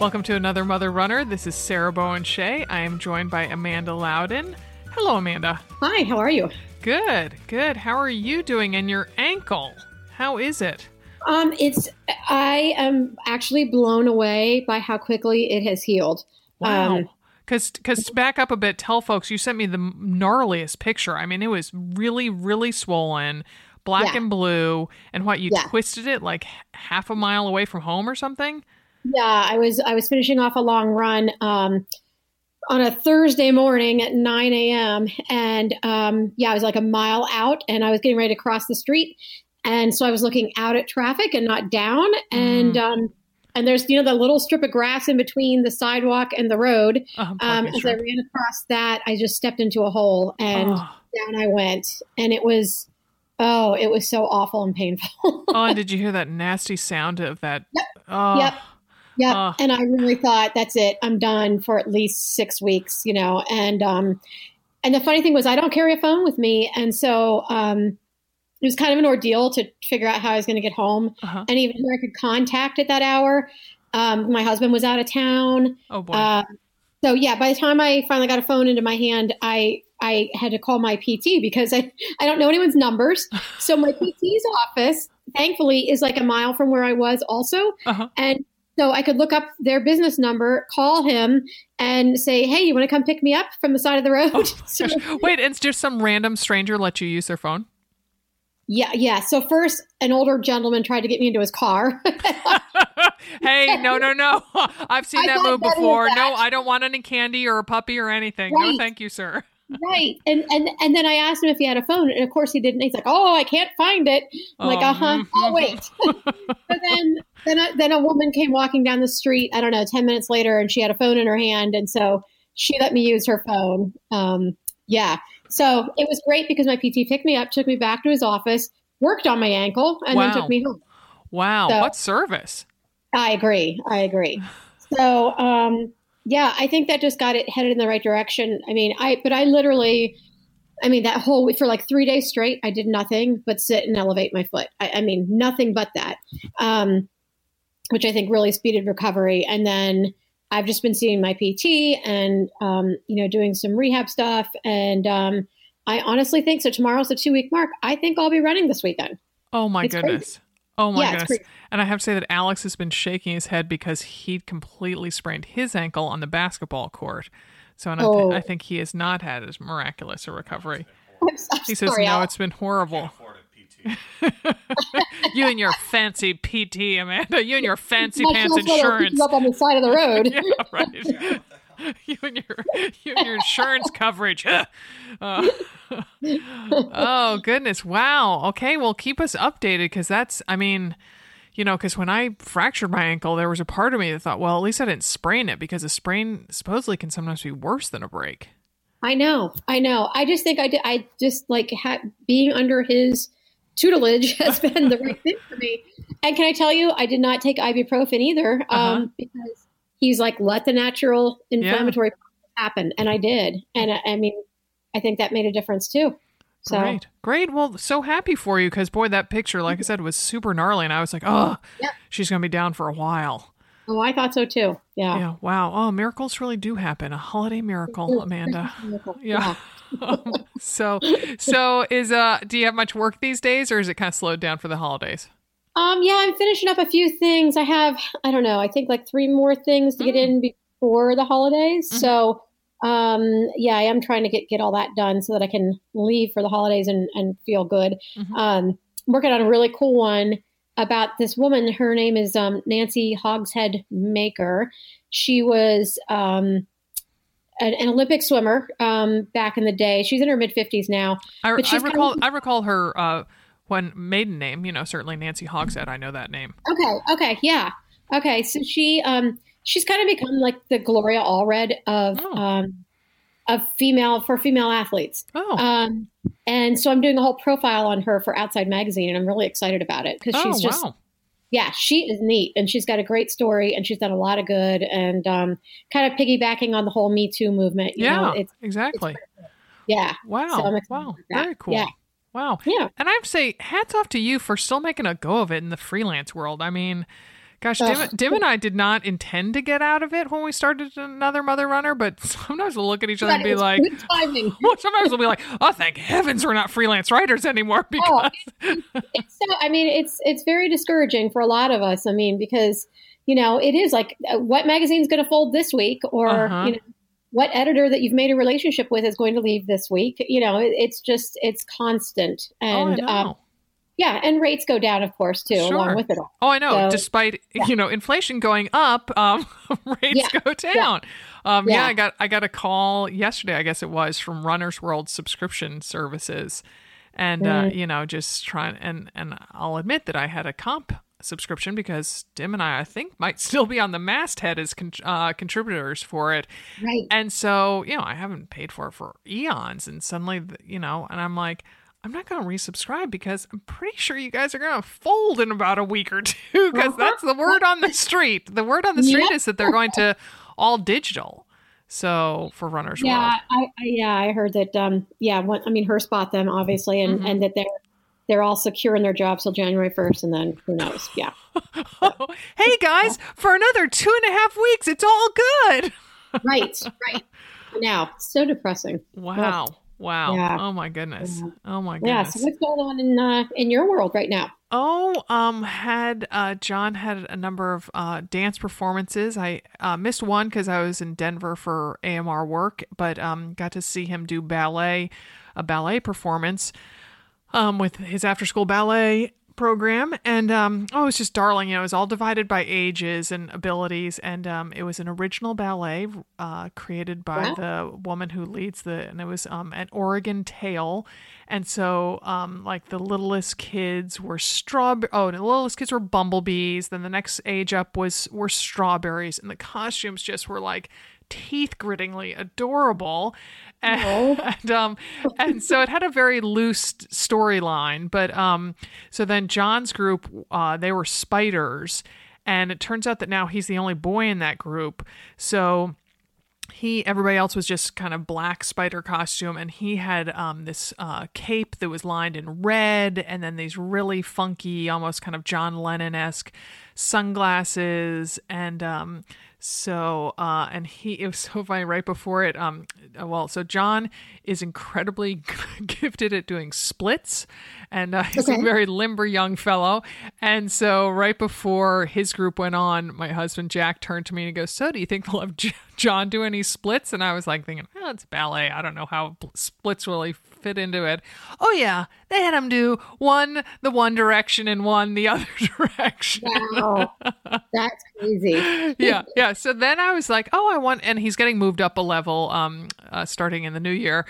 Welcome to another Mother Runner. This is Sarah Bowen Shea. I am joined by Amanda Loudin. Hello, Amanda. Hi, how are you? Good, good. How are you doing? And your ankle, how is it? Um, it's I am actually blown away by how quickly it has healed. Wow. Um, Because, because to back up a bit, tell folks you sent me the gnarliest picture. I mean, it was really, really swollen, black Yeah. and blue, and what you Yeah. twisted it like half a mile away from home or something. Yeah, I was I was finishing off a long run um, on a Thursday morning at 9 a.m. and um, yeah, I was like a mile out, and I was getting ready to cross the street, and so I was looking out at traffic and not down, and um, and there's you know the little strip of grass in between the sidewalk and the road. Oh, Um, as I ran across that, I just stepped into a hole and. oh. down I went, and it was, oh, it was so awful and painful. oh, and did you hear that nasty sound of that? Yep. Oh, Yep. Yep. Ah. and I really thought that's it. I'm done for at least six weeks, you know. And um, and the funny thing was, I don't carry a phone with me, and so um, it was kind of an ordeal to figure out how I was going to get home, Uh-huh. and even who I could contact at that hour. Um, my husband was out of town. Oh boy. Uh, so yeah, by the time I finally got a phone into my hand, I I had to call my PT because I I don't know anyone's numbers. So my PT's office, thankfully, is like a mile from where I was also, Uh-huh. and so I could look up their business number, call him, and say, "Hey, you want to come pick me up from the side of the road?" Oh, so, Wait, and just some random stranger let you use their phone? yeah, yeah. So first, an older gentleman tried to get me into his car. hey, no, no, no. I've seen I that move before. that. No, I don't want any candy or a puppy or anything. No, thank you, sir. Right, and and and then I asked him if he had a phone, and of course he didn't. He's like, "Oh, I can't find it." I'm like, Oh, uh huh. I'll mhm. wait. so then, then, a, then a woman came walking down the street. I don't know, ten minutes later, and she had a phone in her hand, and so she let me use her phone. Um, yeah. So it was great because my PT picked me up, took me back to his office, worked on my ankle, and then Wow. took me home. Wow, So- what service? I agree. I agree. So, um, yeah, I think that just got it headed in the right direction. I mean, I, but I literally, I mean, that whole week for like three days straight, I did nothing but sit and elevate my foot. I, I mean, nothing but that, um, which I think really speeded recovery. And then I've just been seeing my PT and, um, you know, doing some rehab stuff. And, um, I honestly think so. Tomorrow's the two week mark. I think I'll be running this weekend. Oh my It's goodness. Oh my Yeah, it's goodness. crazy. And I have to say that Alex has been shaking his head because he completely sprained his ankle on the basketball court. So and I, Oh. thi- I think he has not had as miraculous a recovery. I'm, I'm He says, sorry, no, Al. it's been horrible. you and your fancy PT, Amanda. You and your fancy My pants son's gonna pick insurance. you up on the side of the road. yeah, right. you and your you and your insurance coverage. Uh, oh goodness! Wow. Okay, well, keep us updated because that's. I mean, you know, because when I fractured my ankle, there was a part of me that thought, well, at least I didn't sprain it because a sprain supposedly can sometimes be worse than a break. I know, I know. I just think I did. I just like ha- being under his tutelage has been the right thing for me. And can I tell you, I did not take ibuprofen either um, Uh-huh. because he's like, let the natural inflammatory happen, and I did. And I, I mean, I think that made a difference too. So Great, great. Well, so happy for you because boy, that picture, like I said, was super gnarly, and I was like, oh, Yep. she's gonna be down for a while. oh, I thought so too. Yeah. Yeah. Wow. Oh, miracles really do happen. A holiday miracle, Amanda. Yeah. so, so is uh, do you have much work these days, or is it kind of slowed down for the holidays? Um, yeah, I'm finishing up a few things. I have, I don't know, I think like three more things to get Mm. in before the holidays. Mhm. So, um, yeah, I am trying to get get all that done so that I can leave for the holidays and and feel good. Mhm. Um, working on a really cool one about this woman. Her name is um, Nancy Hogshead Makar. She was um, an, an Olympic swimmer um, back in the day. She's in her mid 50s now. I, But I kind recall. of- I recall her uh, when maiden name. You know, certainly Nancy Hogshead. I know that name. Okay. Okay. Yeah. Okay. So she um she's kind of become like the Gloria Allred of Oh. um of female for female athletes. Oh, Um and so I'm doing a whole profile on her for Outside Magazine and I'm really excited about it because oh she's just wow. yeah, she is neat and she's got a great story and she's done a lot of good and um kind of piggybacking on the whole Me Too movement. You Yeah, know, it's exactly. yeah. Wow. So wow. Very cool. Yeah. Wow. Yeah. And I'd say, hats off to you for still making a go of it in the freelance world. I mean, Gosh, Dim, Dim, and I did not intend to get out of it when we started another Mother Runner, but sometimes we'll look at each other and be like, well, sometimes we'll be like, oh, thank heavens we're not freelance writers anymore. Because oh, it's, it's so, I mean, it's it's very discouraging for a lot of us. I mean, because you know, it is like uh, what magazine's going to fold this week, or uh-huh. you know, what editor that you've made a relationship with is going to leave this week. You know, it, it's just it's constant and. Oh, um, yeah, and rates go down, of course, too, sure. along with it all. Oh, I know. So, Despite yeah. you know inflation going up, um, rates yeah. go down. Yeah. Um, yeah. I got I got a call yesterday, I guess it was, from Runner's World subscription services, and uh, mm. uh, you know, just trying and and I'll admit that I had a comp subscription because Dim and I, I think, might still be on the masthead as con- uh, contributors for it. Right. And so, you know, I haven't paid for it for eons. And suddenly, you know, and I'm like, I'm not going to resubscribe because I'm pretty sure you guys are going to fold in about a week or two because uh-huh. that's the word on the street. The word on the street yep. is that they're going to all digital. So for runners, yeah, world. I, I, yeah, I heard that. Um, yeah, what, I mean, her bought them obviously, and mm-hmm. and that they're they're all secure in their jobs till January first, and then who knows? Yeah. hey guys, for another two and a half weeks, it's all good. right, right. Now, so depressing. Wow. Wow. Yeah. Oh my goodness. Yeah. Oh my goodness. Yeah. So what's going on in uh, in your world right now? Oh, um, had uh, John had a number of uh, dance performances. I uh, missed one because I was in Denver for AMR work, but um, got to see him do ballet, a ballet performance, um, with his after school ballet program. And um, oh it was just darling you know it was all divided by ages and abilities. And um, it was an original ballet uh, created by wow. the woman who leads the and it was um, an oregon tale. And so um, like the littlest kids were strawberry oh the littlest kids were bumblebees. Then the next age up was were strawberries. And the costumes just were like teeth grittingly adorable. And, and, um and so it had a very loose storyline but um so then john's group uh they were spiders. And it turns out that now he's the only boy in that group. So he everybody else was just kind of black spider costume and he had um, this uh, cape that was lined in red and then these really funky almost kind of john lennon-esque sunglasses and um, so, uh, and he, it was so funny right before it. Um, well, so John is incredibly gifted at doing splits, and uh, he's okay. a very limber young fellow. And so, right before his group went on, my husband Jack turned to me and he goes, "So, do you think they'll have John do any splits?" And I was like thinking, "Oh, it's ballet. I don't know how splits really fit into it. Oh yeah, they had him do one the one direction and one the other direction. Wow, that's crazy. yeah, yeah. So then I was like, oh, I want, and he's getting moved up a level, um, uh, starting in the new year.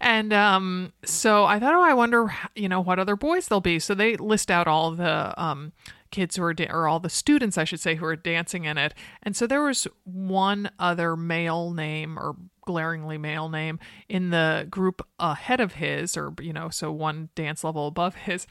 And um, so I thought, oh, I wonder, you know, what other boys there'll be. So they list out all the um, kids who are, da- or all the students, I should say, who are dancing in it. And so there was one other male name or glaringly male name in the group ahead of his, or, you know, so one dance level above his.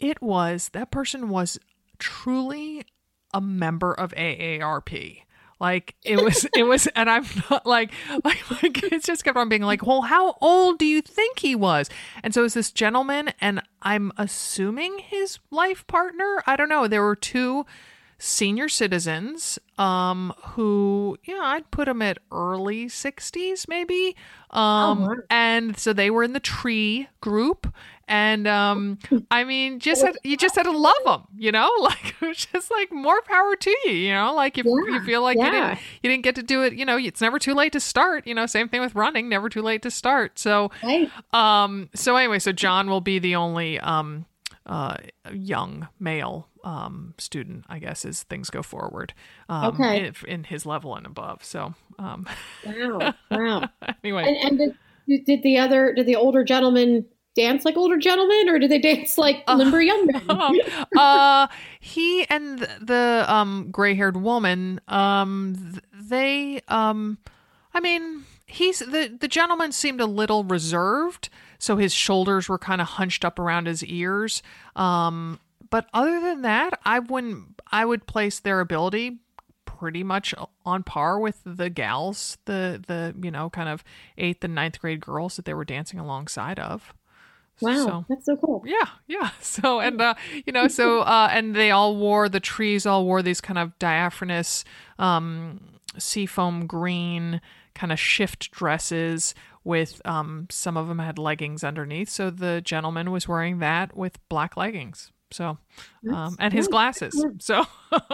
It was, that person was truly a member of AARP. Like it was, it was, and I'm not like, like, like it's just kept on being like, well, how old do you think he was? And so it's this gentleman, and I'm assuming his life partner. I don't know. There were two senior citizens um, who, yeah, I'd put them at early 60s maybe. Um, oh, And so they were in the tree group. And um, I mean, just had, you just had to love them, you know. Like it was just like more power to you, you know. Like if yeah, you feel like yeah. you didn't you didn't get to do it, you know, it's never too late to start. You know, same thing with running, never too late to start. So, right. um, so anyway, so John will be the only um, uh, young male um, student, I guess, as things go forward. Um, okay. In, in, his level and above. So. Um, wow! Wow. anyway, and, and did, did the other did the older gentleman dance like older gentlemen or do they dance like uh, limber young men? uh, he and the um, gray-haired woman, um, they, um, I mean, he's the the gentleman seemed a little reserved, so his shoulders were kind of hunched up around his ears. Um, but other than that, I wouldn't. I would place their ability pretty much on par with the gals, the the you know kind of eighth and ninth grade girls that they were dancing alongside of. Wow, So- that's so cool. Yeah, yeah. So and uh, you know, so uh, and they all wore the trees all wore these kind of diaphanous um, seafoam green kind of shift dresses with um, some of them had leggings underneath. So the gentleman was wearing that with black leggings. So um, and his glasses. So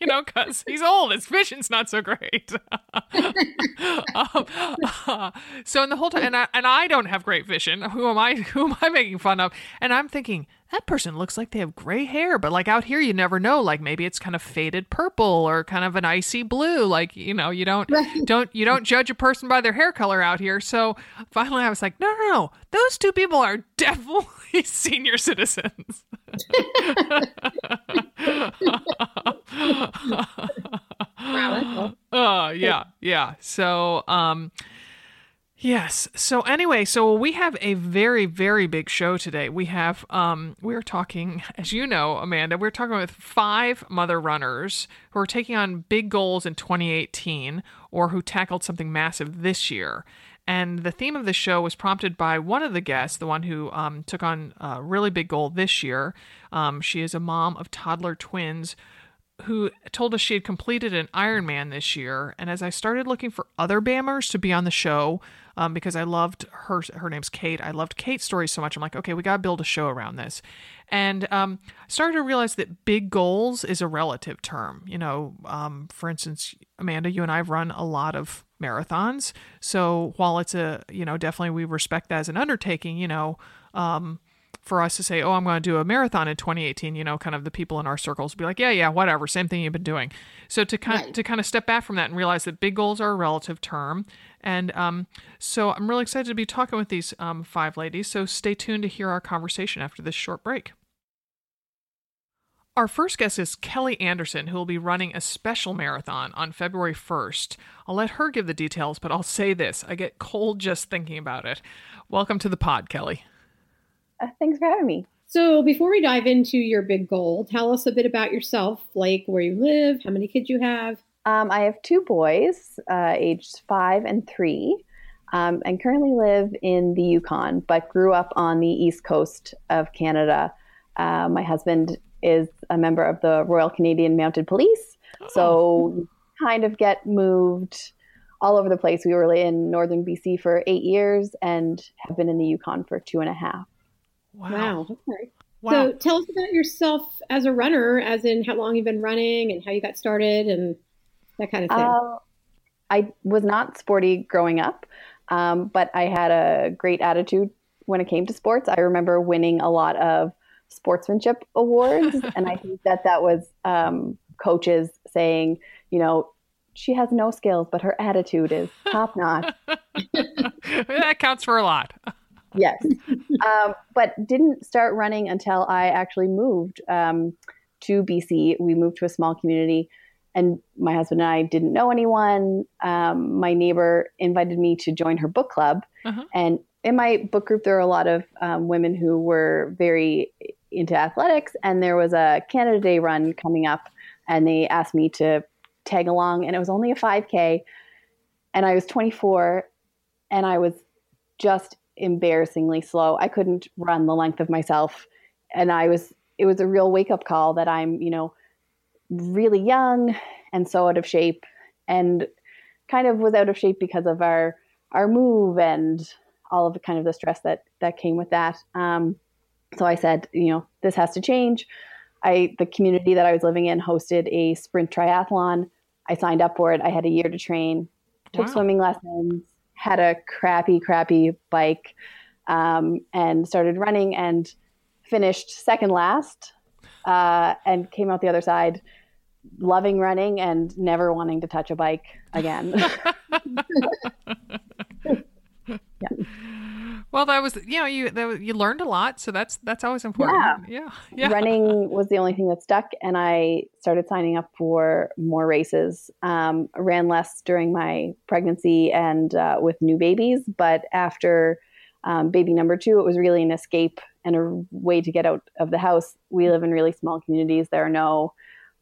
you know, because he's old, his vision's not so great. um, uh, so in the whole time, and I, and I don't have great vision. Who am I? Who am I making fun of? And I'm thinking that person looks like they have gray hair, but like out here, you never know. Like maybe it's kind of faded purple or kind of an icy blue. Like you know, you don't Right. don't you don't judge a person by their hair color out here. So finally, I was like, no, no, no, those two people are definitely senior citizens. Wow, cool. Uh yeah, yeah. So um yes. So anyway, so we have a very very big show today. We have um we're talking as you know, Amanda, we're talking with five mother runners who are taking on big goals in 2018 or who tackled something massive this year. And the theme of the show was prompted by one of the guests, the one who um, took on a really big goal this year. Um, she is a mom of toddler twins who told us she had completed an Ironman this year. And as I started looking for other Bammers to be on the show, um, because I loved her, her name's Kate. I loved Kate's story so much. I'm like, okay, we got to build a show around this. And um, started to realize that big goals is a relative term. You know, um, for instance, Amanda, you and I have run a lot of marathons. So while it's a, you know, definitely we respect that as an undertaking, you know, um, for us to say, oh, I'm going to do a marathon in 2018, you know, kind of the people in our circles will be like, yeah, yeah, whatever, same thing you've been doing. So to kind Right. to kind of step back from that and realize that big goals are a relative term, and um, so I'm really excited to be talking with these um, five ladies. So stay tuned to hear our conversation after this short break. Our first guest is Kelli Anderson, who will be running a special marathon on February 1st. I'll let her give the details, but I'll say this I get cold just thinking about it. Welcome to the pod, Kelli. Uh, thanks for having me. So, before we dive into your big goal, tell us a bit about yourself, like where you live, how many kids you have. Um, I have two boys, uh, aged five and three, um, and currently live in the Yukon, but grew up on the east coast of Canada. Uh, my husband is a member of the Royal Canadian Mounted Police, so you kind of get moved all over the place. We were in northern BC for eight years and have been in the Yukon for two and a half. Wow. Okay. Wow. So, tell us about yourself as a runner, as in how long you've been running and how you got started and that kind of thing. Uh, I was not sporty growing up, um, but I had a great attitude when it came to sports. I remember winning a lot of sportsmanship awards, and I think that that was um, coaches saying, you know, she has no skills, but her attitude is top notch. that counts for a lot. Yes, um, but didn't start running until I actually moved um, to BC. We moved to a small community, and my husband and I didn't know anyone. Um, my neighbor invited me to join her book club, Uh-huh. and in my book group, there are a lot of um, women who were very into athletics, and there was a Canada Day run coming up, and they asked me to tag along, and it was only a 5K, and I was 24, and I was just embarrassingly slow. I couldn't run the length of myself, and I was. It was a real wake up call that I'm, you know, really young and so out of shape, and kind of was out of shape because of our our move and all of the kind of the stress that that came with that. Um, so I said, you know, this has to change. I the community that I was living in hosted a sprint triathlon. I signed up for it. I had a year to train, took Wow. swimming lessons, had a crappy, crappy bike, um, and started running and finished second last, uh, and came out the other side loving running and never wanting to touch a bike again. Well, that was you know you that, you learned a lot, so that's that's always important. Yeah, yeah. running was the only thing that stuck and i started signing up for more races. Um, ran less during my pregnancy and uh, with new babies but after um, baby number two it was really an escape and a way to get out of the house. We live in really small communities. There are no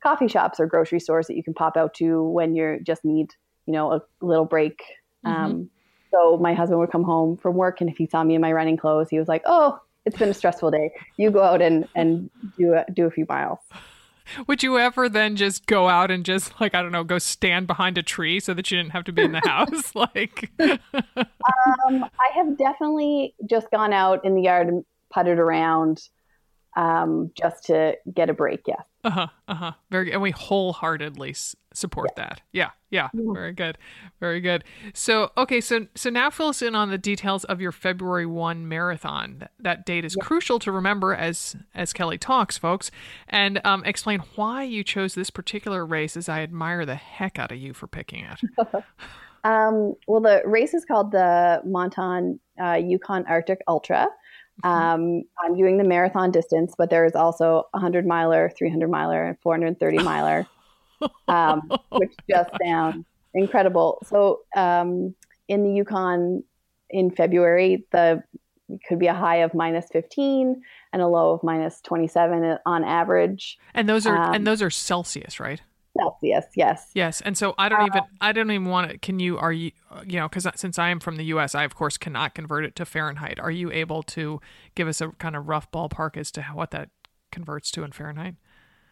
coffee shops or grocery stores that you can pop out to when you just need you know a little break. Um, So my husband would come home from work, and if he saw me in my running clothes, he was like, "Oh, it's been a stressful day. You go out and and do a, do a few miles." Would you ever then just go out and just like I don't know, go stand behind a tree so that you didn't have to be in the house? like, um, I have definitely just gone out in the yard and putted around um, just to get a break. Yes. Uh huh. Uh huh. Very, and we wholeheartedly support yeah. that. Yeah. Yeah. Mm-hmm. Very good. Very good. So, okay. So, so now fill us in on the details of your February one marathon. That, that date is yeah. crucial to remember as as Kelli talks, folks, and um, explain why you chose this particular race. As I admire the heck out of you for picking it. um, well, the race is called the Montane uh, Yukon Arctic Ultra. Mm-hmm. Um, I'm doing the marathon distance, but there is also a 100 miler, 300 miler, and 430 miler, um, which just sound incredible. So um, in the Yukon in February, the could be a high of minus 15 and a low of minus 27 on average. And those are and um, those are Celsius, right? Celsius, yes. Yes, and so I don't uh, even I don't even want to. Can you are you you know because since I am from the U.S., I of course cannot convert it to Fahrenheit. Are you able to give us a kind of rough ballpark as to what that converts to in Fahrenheit?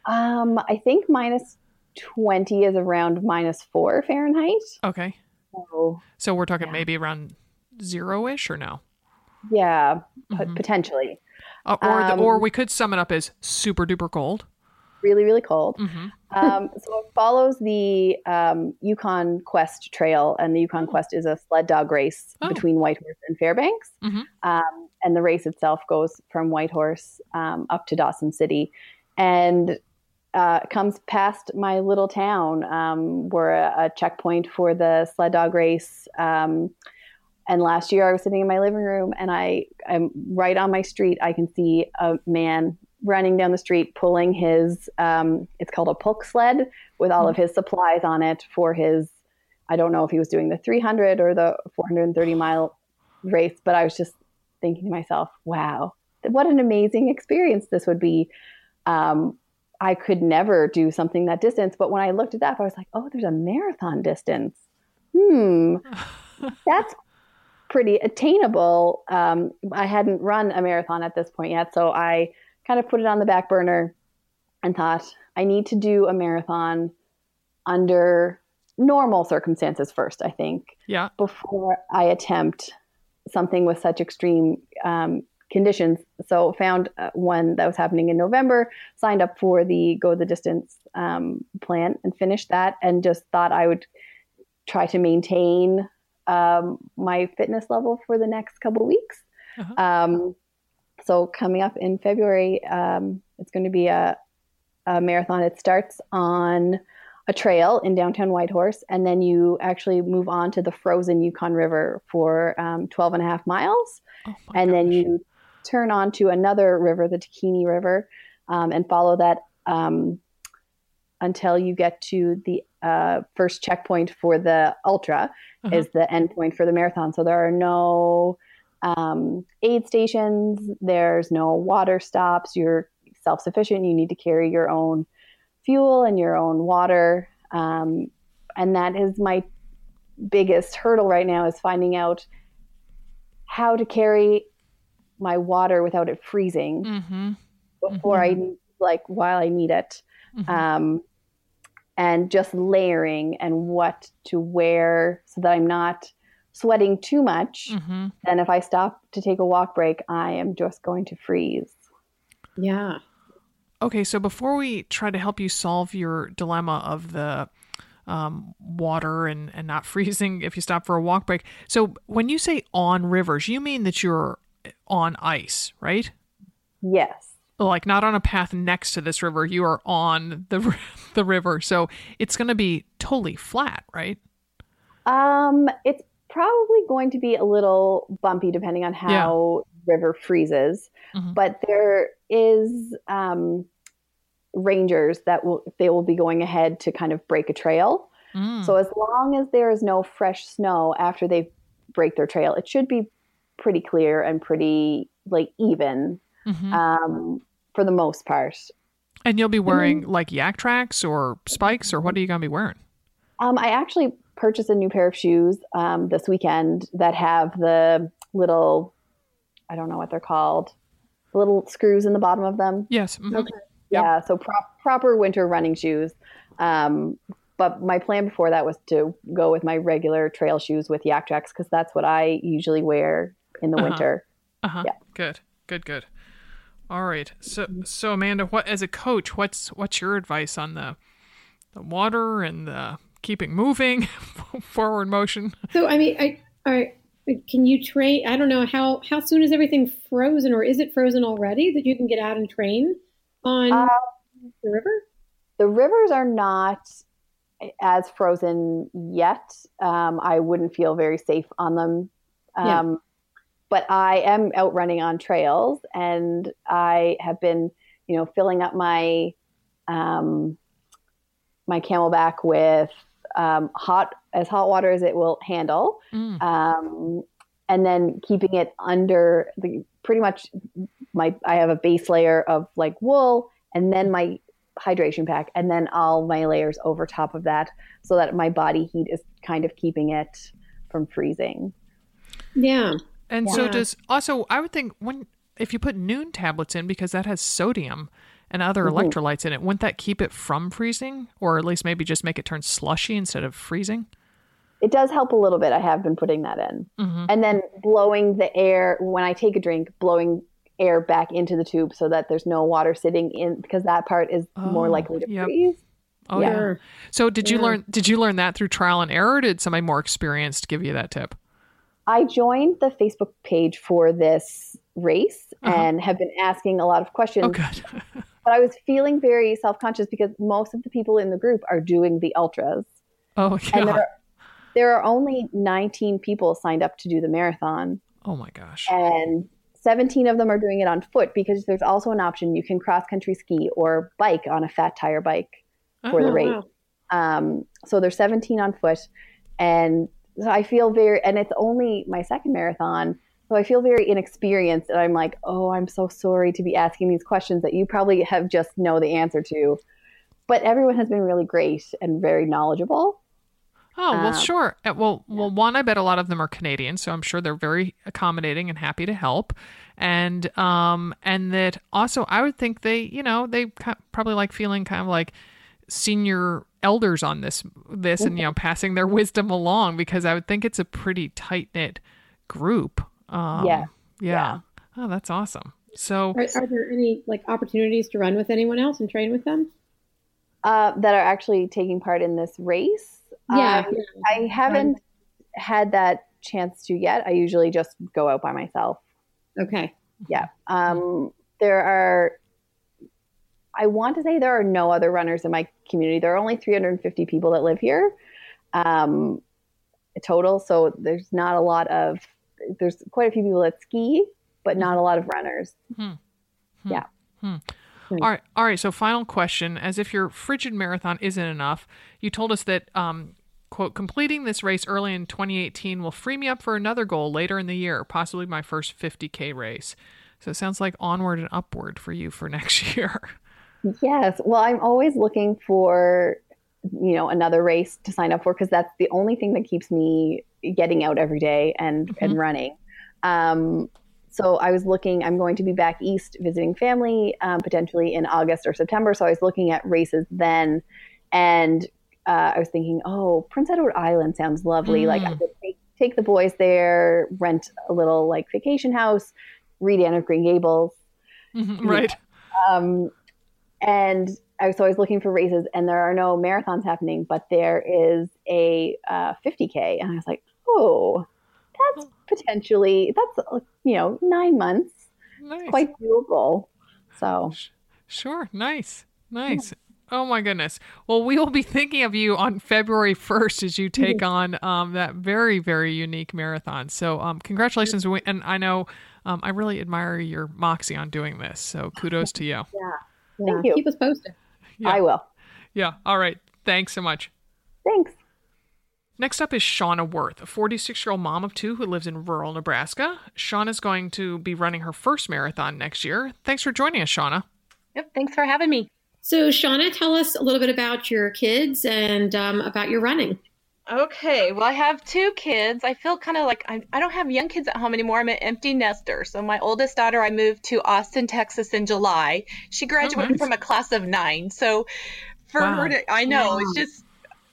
Um, I think minus twenty is around minus four Fahrenheit. Okay. So, so we're talking yeah. maybe around zero ish or no? Yeah, mm-hmm. potentially. Uh, or um, the, or we could sum it up as super duper cold really, really cold. Mm-hmm. um, so it follows the um, Yukon Quest Trail, and the Yukon oh. Quest is a sled dog race oh. between Whitehorse and Fairbanks. Mm-hmm. Um, and the race itself goes from Whitehorse um, up to Dawson City, and uh, comes past my little town. Um, we're a, a, checkpoint for the sled dog race. Um, and last year, I was sitting in my living room, and I, I'm right on my street. I can see a man running down the street pulling his um, it's called a pulk sled with all of his supplies on it for his i don't know if he was doing the 300 or the 430 mile race but i was just thinking to myself wow what an amazing experience this would be. Um, i could never do something that distance but when i looked it up i was like oh there's a marathon distance. Hmm. That's pretty attainable. Um, i hadn't run a marathon at this point yet so i kind of put it on the back burner and thought, I need to do a marathon under normal circumstances first, I think. Yeah. Before I attempt something with such extreme um, conditions. So found uh, one that was happening in November, signed up for the Go the Distance um, plan and finished that and just thought I would try to maintain um, my fitness level for the next couple weeks. Uh-huh. Um, so coming up in February, um, it's going to be a, a, marathon. It starts on a trail in downtown Whitehorse, and then you actually move on to the frozen Yukon River for um, 12 and a half miles. Oh and gosh. then you turn on to another river, the Takhini River, um, and follow that um, until you get to the uh, first checkpoint for the ultra, uh-huh. is the end point for the marathon. So there are no um, aid stations. There's no water stops. You're self sufficient. You need to carry your own fuel and your own water. Um, and that is my biggest hurdle right now is finding out how to carry my water without it freezing mm-hmm. before mm-hmm. I like while I need it. Mm-hmm. Um, and just layering and what to wear so that I'm not sweating too much, mm-hmm. then if I stop to take a walk break, I am just going to freeze. Yeah. Okay, so before we try to help you solve your dilemma of the um, water and, and not freezing if you stop for a walk break, so when you say on rivers, you mean that you're on ice, right? Yes. Like not on a path next to this river, you are on the the river, so it's going to be totally flat, right? Um, it's probably going to be a little bumpy depending on how yeah. river freezes. Mm-hmm. But there is um, rangers that will they will be going ahead to kind of break a trail. Mm. So as long as there is no fresh snow after they break their trail, it should be pretty clear and pretty like even mm-hmm. um, for the most part. And you'll be wearing mm-hmm. like Yaktrax or spikes, or what are you gonna be wearing? Um, I actually purchased a new pair of shoes um, this weekend that have the little, I don't know what they're called, the little screws in the bottom of them. Yes. mhm. Okay. Yep. Yeah, so pro- proper winter running shoes. Um, but my plan before that was to go with my regular trail shoes with Yaktrax because that's what I usually wear in the Uh-huh. winter. Uh-huh. Yeah. Good. Good, good. All right. So so Amanda, what as a coach, what's what's your advice on the the water and the keeping moving forward motion? So I mean, I, I can you train? I don't know how how soon is everything frozen, or is it frozen already that you can get out and train on Uh, the river? the rivers are not as frozen yet. Um, I wouldn't feel very safe on them. Yeah. Um, But I am out running on trails, and I have been, you know, filling up my um, my CamelBak with um, hot as hot water as it will handle, Mm. um, and then keeping it under the pretty much my I have a base layer of like wool and then my hydration pack and then all my layers over top of that so that my body heat is kind of keeping it from freezing. Yeah. And so does also I would think when if you put Nuun tablets in because that has sodium and other Mhm. electrolytes in it, wouldn't that keep it from freezing? Or at least maybe just make it turn slushy instead of freezing? It does help a little bit. I have been putting that in. Mm-hmm. And then blowing the air when I take a drink, blowing air back into the tube so that there's no water sitting in because that part is more Oh, likely to yep. freeze. Oh Yeah. yeah. So did you Yeah. learn did you learn that through trial and error or did somebody more experienced give you that tip? I joined the Facebook page for this race Uh-huh. and have been asking a lot of questions. Oh good. But I was feeling very self conscious because most of the people in the group are doing the ultras. oh And there are, there are only 19 people signed up to do the marathon, Oh my gosh. and 17 of them are doing it on foot because there's also an option you can cross country ski or bike on a fat tire bike for the Oh, race. wow. Um, so there's 17 on foot, and so I feel very, and it's only my second marathon, so I feel very inexperienced, and I'm like, oh, I'm so sorry to be asking these questions that you probably have just know the answer to, but everyone has been really great and very knowledgeable. Oh well, Um, sure. Uh, Well, well, one, I bet a lot of them are Canadian, so I'm sure they're very accommodating and happy to help, and um, and that also I would think they, you know, they probably like feeling kind of like senior elders on this, this, and you know, passing their wisdom along because I would think it's a pretty tight knit group. Um, Yeah. yeah. Oh, that's awesome. So Are, are there any like opportunities to run with anyone else and train with them? Uh, that are actually taking part in this race. Yeah. Um, I haven't had that chance to yet. I usually just go out by myself. Okay. Yeah. Um, there are, I want to say there are no other runners in my community. There are only 350 people that live here um, total. So there's not a lot of, there's quite a few people that ski, but not a lot of runners. Hmm. Hmm. Yeah. Hmm. All right, all right. So, final question: As if your frigid marathon isn't enough, you told us that, um, quote, completing this race early in 2018 will free me up for another goal later in the year, possibly my first 50k race. So it sounds like onward and upward for you for next year. Yes. Well, I'm always looking for, you know, another race to sign up for because that's the only thing that keeps me getting out every day and and running. Um, so I was looking. I'm going to be back east visiting family um, potentially in August or September. So I was looking at races then, and uh, I was thinking, oh, Prince Edward Island sounds lovely. Like I Mm. could take, take the boys there, rent a little like vacation house, read Anne of Green Gables. Mhm, right. Um, and I, was always looking for races, and there are no marathons happening, but there is a uh, 50k, and I was like, oh, that's potentially that's you know nine months, Nice. quite doable. So Sure. Nice. Nice. Oh my goodness. Well, we will be thinking of you on February 1st as you take on um, that very, very unique marathon. So, um, congratulations. And I know um, I really admire your moxie on doing this. So, kudos to you. Yeah. Thank you. Keep us posted. Yeah. I will. Yeah. All right. Thanks so much. Thanks. Next up is Shonna Worth, a 46 year old mom of two who lives in rural Nebraska. Shonna's going to be running her first marathon next year. Thanks for joining us, Shonna. Yep. Thanks for having me. So, Shonna, tell us a little bit about your kids and um, about your running. Okay, well, I have two kids. I feel kind of like I, I don't have young kids at home anymore. I'm an empty nester. So, my oldest daughter, I moved to Austin, Texas in July. She graduated nice. from a class of nine. So, for Wow. her to, I know, it's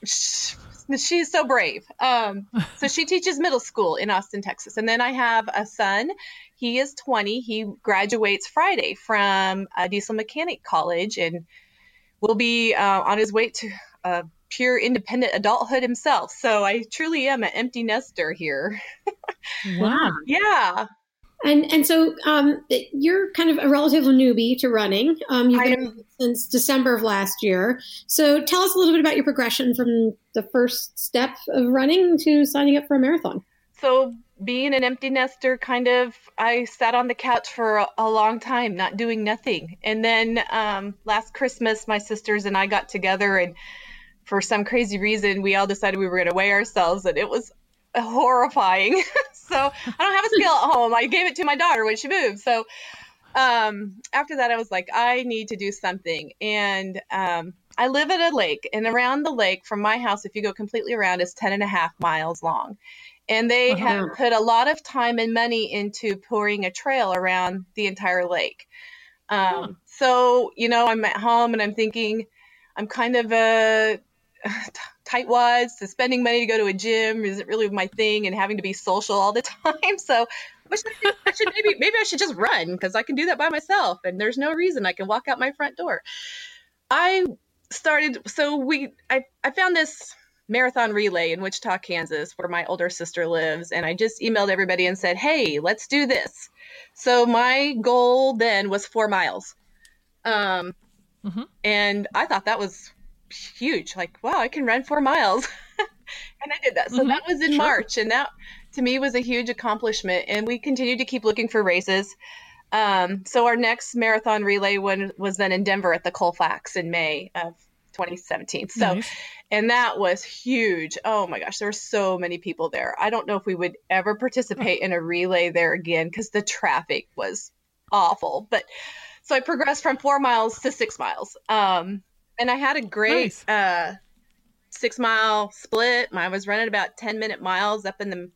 just, she's so brave. Um, so, she teaches middle school in Austin, Texas. And then I have a son. He is 20. He graduates Friday from a diesel mechanic college and will be uh, on his way to uh, pure independent adulthood himself. So I truly am an empty nester here. Wow. Yeah, And and so um, you're kind of a relative newbie to running. Um, you've been since December of last year. So tell us a little bit about your progression from the first step of running to signing up for a marathon. So being an empty nester, kind of, I sat on the couch for a, a long time, not doing nothing. And then um, last Christmas, my sisters and I got together, and for some crazy reason, we all decided we were going to weigh ourselves, and it was horrifying. so I don't have a scale at home. I gave it to my daughter when she moved. So um, after that, I was like, I need to do something. And um, I live at a lake, and around the lake from my house, if you go completely around, is 10 and a half miles long. And they Uh-huh. have put a lot of time and money into pouring a trail around the entire lake. Um, Huh. So, you know, I'm at home and I'm thinking, I'm kind of a tightwads to spending money to go to a gym isn't really my thing and having to be social all the time. So I wish I, should maybe maybe I should just run because I can do that by myself and there's no reason I can walk out my front door. I started so we I, I found this marathon relay in Wichita, Kansas, where my older sister lives, and I just emailed everybody and said, Hey, let's do this. So my goal then was four miles. Um Mhm. and I thought that was huge. Like, wow, I can run four miles. and I did that. So Mhm, that was in sure. March, and that to me was a huge accomplishment. And we continued to keep looking for races. Um, so our next marathon relay one was then in Denver at the Colfax in May of 2017. So Nice. and that was huge. Oh my gosh, there were so many people there. I don't know if we would ever participate in a relay there again because the traffic was awful. But so I progressed from four miles to six miles. Um, and I had a great Nice. uh, six mile split. I was running about 10 minute miles up in the,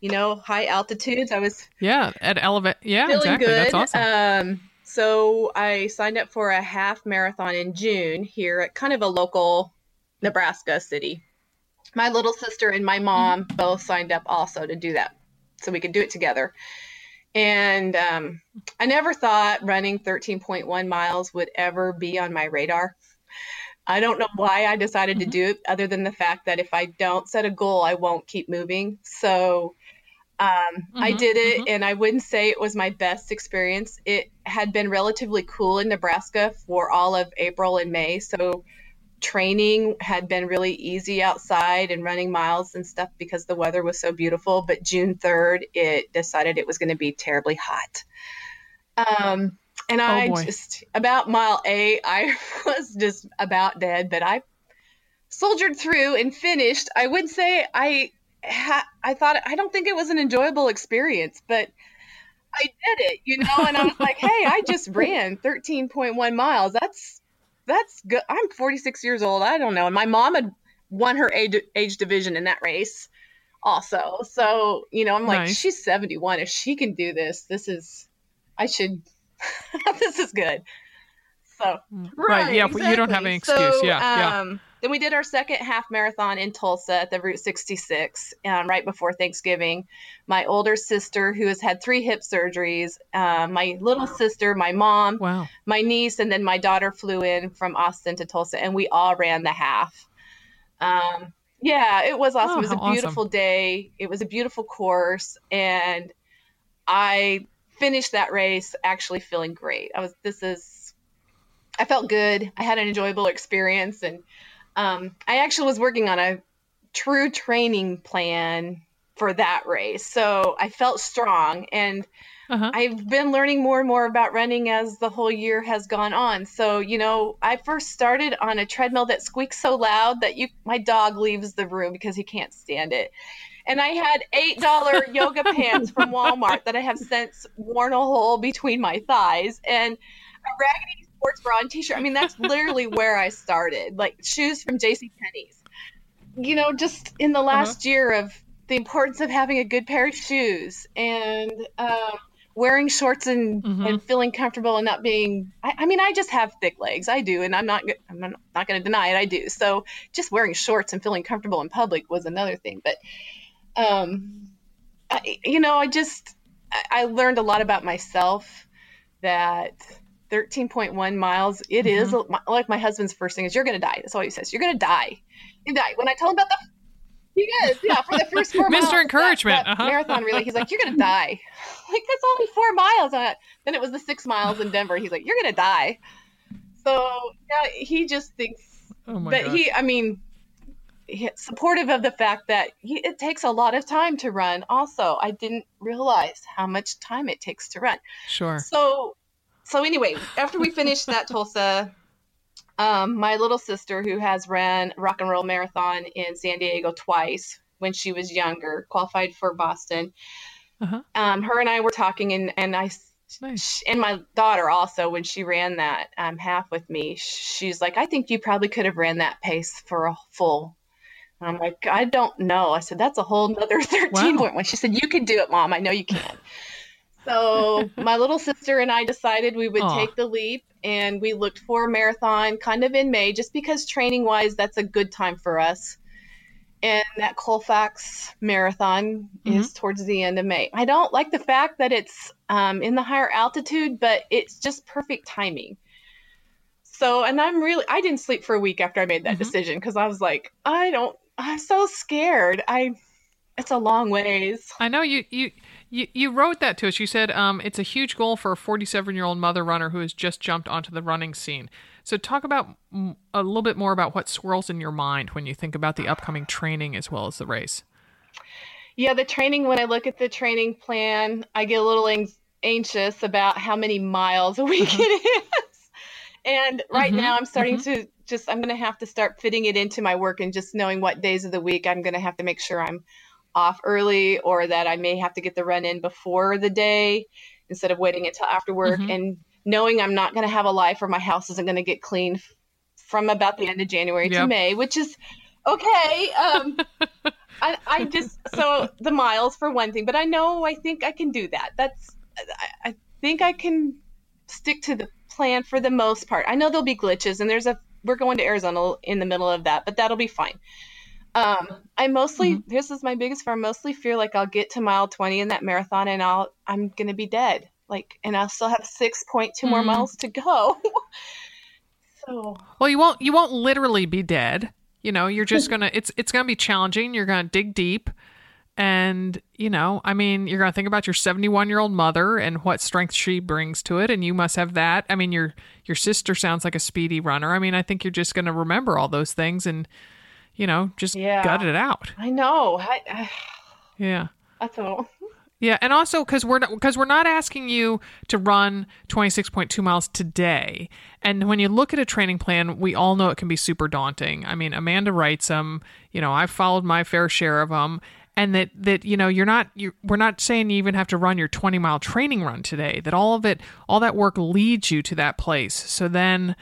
you know, high altitudes. I was Yeah, at elevate. Yeah, feeling exactly. good. That's awesome. Um, so I signed up for a half marathon in June here at kind of a local Nebraska city. My little sister and my mom both signed up also to do that, so we could do it together. And um, I never thought running 13.1 miles would ever be on my radar. I don't know why I decided to Mhm. do it, other than the fact that if I don't set a goal, I won't keep moving. So um, I Mhm, did it, and I wouldn't say it was my best experience. It had been relatively cool in Nebraska for all of April and May, so training had been really easy outside and running miles and stuff because the weather was so beautiful. But June 3rd, it decided it was going to be terribly hot. Um, and oh, I boy. just, about mile eight, I was just about dead, but I soldiered through and finished. I would say I ha- I thought I don't think it was an enjoyable experience, but I did it, you know, and I was like, "Hey, I just ran 13.1 miles. That's that's good. I'm 46 years old. I don't know." And my mom had won her age, age division in that race also. So, you know, I'm like, Nice. "She's 71. If she can do this, this is I should this is good." So, Right, yeah, but you don't have any exactly. excuse. So, Yeah, yeah. Um, then we did our second half marathon in Tulsa at the Route 66 um, right before Thanksgiving. My older sister, who has had three hip surgeries, uh, my little sister, my mom, Wow. my niece, and then my daughter flew in from Austin to Tulsa, and we all ran the half. Um, yeah, it was awesome. Oh, it was a how awesome. beautiful day. It was a beautiful course, and I finished that race actually feeling great. I was. This is. I felt good. I had an enjoyable experience, and um, I actually was working on a true training plan for that race. So I felt strong, and Uh-huh. I've been learning more and more about running as the whole year has gone on. So, you know, I first started on a treadmill that squeaks so loud that you my dog leaves the room because he can't stand it. And I had $8 yoga pants from Walmart that I have since worn a hole between my thighs and a raggedy sports bra and t-shirt. I mean, that's literally where I started. Like shoes from JC Penney's. you know, just in the Uh-huh. last year of the importance of having a good pair of shoes and um, wearing shorts and, Mhm. and feeling comfortable and not being. I, I mean, I just have thick legs. I do, and I'm not. I'm not going to deny it. I do. So just wearing shorts and feeling comfortable in public was another thing. But, um, I, you know, I just I, learned a lot about myself that. 13.1 miles. It is like my husband's first thing is you're going to die. That's all he says. You're going to die. You die. When I tell him about the he is, yeah, for the first four Mr. miles. that- Encouragement, that uh-huh. marathon relay. He's like, You're gonna die. like, that's only four miles. Uh, then it was the six miles in Denver. He's like, You're gonna die. So yeah, he just thinks Oh my but gosh. he I mean supportive of the fact that he, it takes a lot of time to run. Also, I didn't realize how much time it takes to run. sure. So, so anyway, after we finished that Tulsa, um, my little sister, who has ran rock and roll marathon in San Diego twice when she was younger, qualified for Boston. Uh-huh. Um, her and I were talking, and and I Nice. and my daughter also when she ran that um, half with me, she's like, I think you probably could have ran that pace for a full. I'm like, I don't know. I said, that's a whole nother 13 Wow. point one. She said, you can do it, mom. I know you can. So my little sister and I decided we would Aw. take the leap and we looked for a marathon kind of in May just because training wise that's a good time for us. And that Colfax marathon is towards the end of May. I don't like the fact that it's um, in the higher altitude, but it's just perfect timing. So, and I'm really, I didn't sleep for a week after I made that Mhm. decision because I was like, I don't, I'm so scared. I, it's a long ways. I know you you you, you wrote that to us. You said um, it's a huge goal for a 47 year old mother runner who has just jumped onto the running scene. So talk about a little bit more about what swirls in your mind when you think about the upcoming training as well as the race. Yeah, the training, when I look at the training plan, I get a little ang- anxious about how many miles a week it is. And right Mhm, now, I'm starting to just, I'm going to have to start fitting it into my work and just knowing what days of the week I'm going to have to make sure I'm off early or that I may have to get the run in before the day instead of waiting until after work Mhm. and knowing I'm not going to have a life or my house isn't going to get clean from about the end of January to May, which is okay. Um, I, I just so the miles for one thing, but I know I think I can do that. That's I, I think I can stick to the plan for the most part. I know there'll be glitches, and there's a we're going to Arizona in the middle of that, but that'll be fine. Um, I mostly this is my biggest fear. I mostly feel like I'll get to mile 20 in that marathon, and I'll I'm gonna be dead. Like, and I'll still have 6.2 more Mm. miles to go. so Well, you won't you won't literally be dead. You know, you're just gonna it's it's gonna be challenging. You're gonna dig deep, and you know, I mean, you're gonna think about your 71 year old mother and what strength she brings to it, and you must have that. I mean, your your sister sounds like a speedy runner. I mean, I think you're just gonna remember all those things and you know just Yeah. gut it out. I know. I, I, Yeah. that's all. Yeah, and also because we're not because we're not asking you to run twenty six point two miles today. And when you look at a training plan, we all know it can be super daunting. I mean, Amanda writes them. You know, I've followed my fair share of them, and that that you know you're not you we're not saying you even have to run your twenty mile training run today. That all of it, all that work leads you to that place. So then,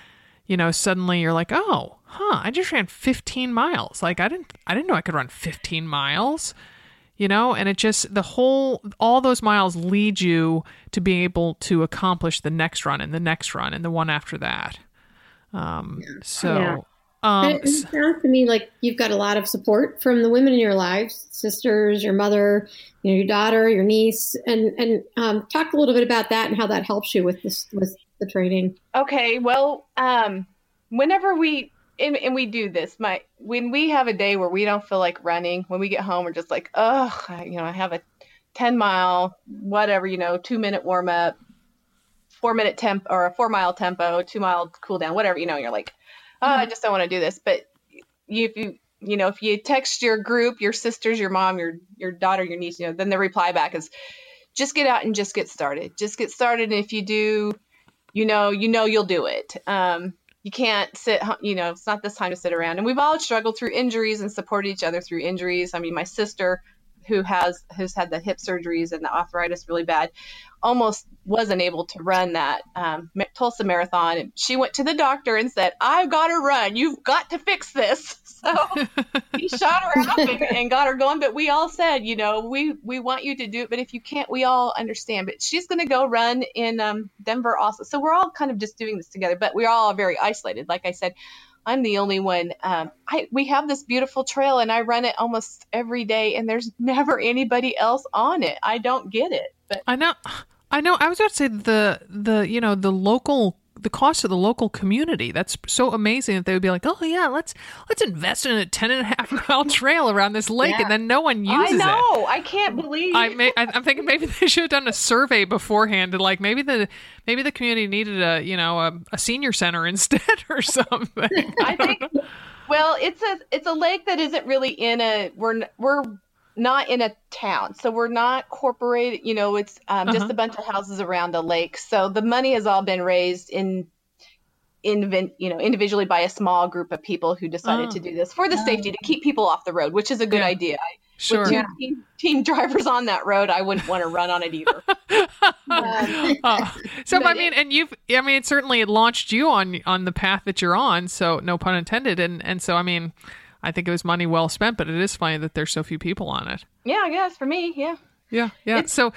you know, suddenly you're like, oh, huh, I just ran fifteen miles. Like I didn't I didn't know I could run fifteen miles you know and it just the whole all those miles lead you to being able to accomplish the next run and the next run and the one after that um so Yeah. Um it, it sounds to me like you've got a lot of support from the women in your lives, sisters, your mother, you know, your daughter, your niece, and and um, talk a little bit about that and how that helps you with this with the training. Okay, well, um, whenever we and, and we do this, my when we have a day where we don't feel like running, when we get home, we're just like, oh, you know, I have a ten mile, whatever, you know, two minute warm up, four minute temp or a four mile tempo, two mile cool down, whatever, you know, you're like, oh, I just don't want to do this. But you, if you, you know, if you text your group, your sisters, your mom, your your daughter, your niece, you know, then the reply back is, just get out and just get started. Just get started. And if you do, you know, you know you'll do it. Um, you can't sit, you know, it's not this time to sit around. And we've all struggled through injuries and supported each other through injuries. I mean, my sister, who has who's had the hip surgeries and the arthritis really bad, almost wasn't able to run that um, Tulsa marathon. And she went to the doctor and said, "I've got to run. You've got to fix this." So he shot her up and, and, got her going. But we all said, you know, we we want you to do it, but if you can't, we all understand. But she's going to go run in um, Denver also. So we're all kind of just doing this together, but we're all very isolated. Like I said, I'm the only one. Um, I we have this beautiful trail, and I run it almost every day, and there's never anybody else on it. I don't get it. But I know, I know. I was about to say the the you know the local the cost of the local community. That's so amazing that they would be like, oh yeah, let's let's invest in a ten and a half mile trail around this lake, yeah. and then no one uses it. I know. It. I can't believe. I may, I, am thinking maybe they should have done a survey beforehand, and like maybe the maybe the community needed a you know a, a senior center instead or something. I think. Well, it's a it's a lake that isn't really in a we're we're not in a town. So we're not corporated, you know, it's um, uh-huh. just a bunch of houses around a lake. So the money has all been raised in in you know individually by a small group of people who decided oh. to do this for the safety to keep people off the road, which is a good yeah. idea. Sure. With two teen, teen, drivers on that road, I wouldn't want to run on it either. um, oh. So I mean, and you've I mean, it certainly launched you on on the path that you're on. So no pun intended. And and so I mean, I think it was money well spent, but it is funny that there's so few people on it. Yeah, I guess for me, yeah. Yeah, yeah. It's, so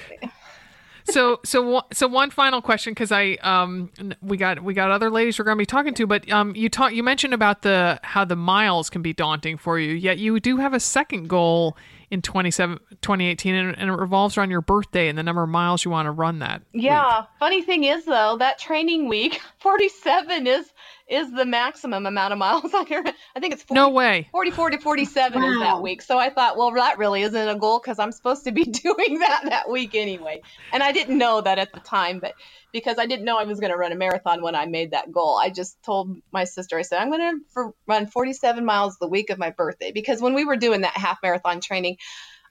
so so so one final question because I um we got we got other ladies we're going to be talking to, but um you talk you mentioned about the how the miles can be daunting for you. Yet you do have a second goal in 2018 and, and, it revolves around your birthday and the number of miles you want to run that. Yeah. Week. Funny thing is though, that training week 47 is is the maximum amount of miles I can. I think it's 40, no way 44 to 47 wow. is that week. So I thought, well, that really isn't a goal because I'm supposed to be doing that that week anyway. And I didn't know that at the time, but because I didn't know I was going to run a marathon when I made that goal, I just told my sister, I said, I'm going to run 47 miles the week of my birthday because when we were doing that half marathon training.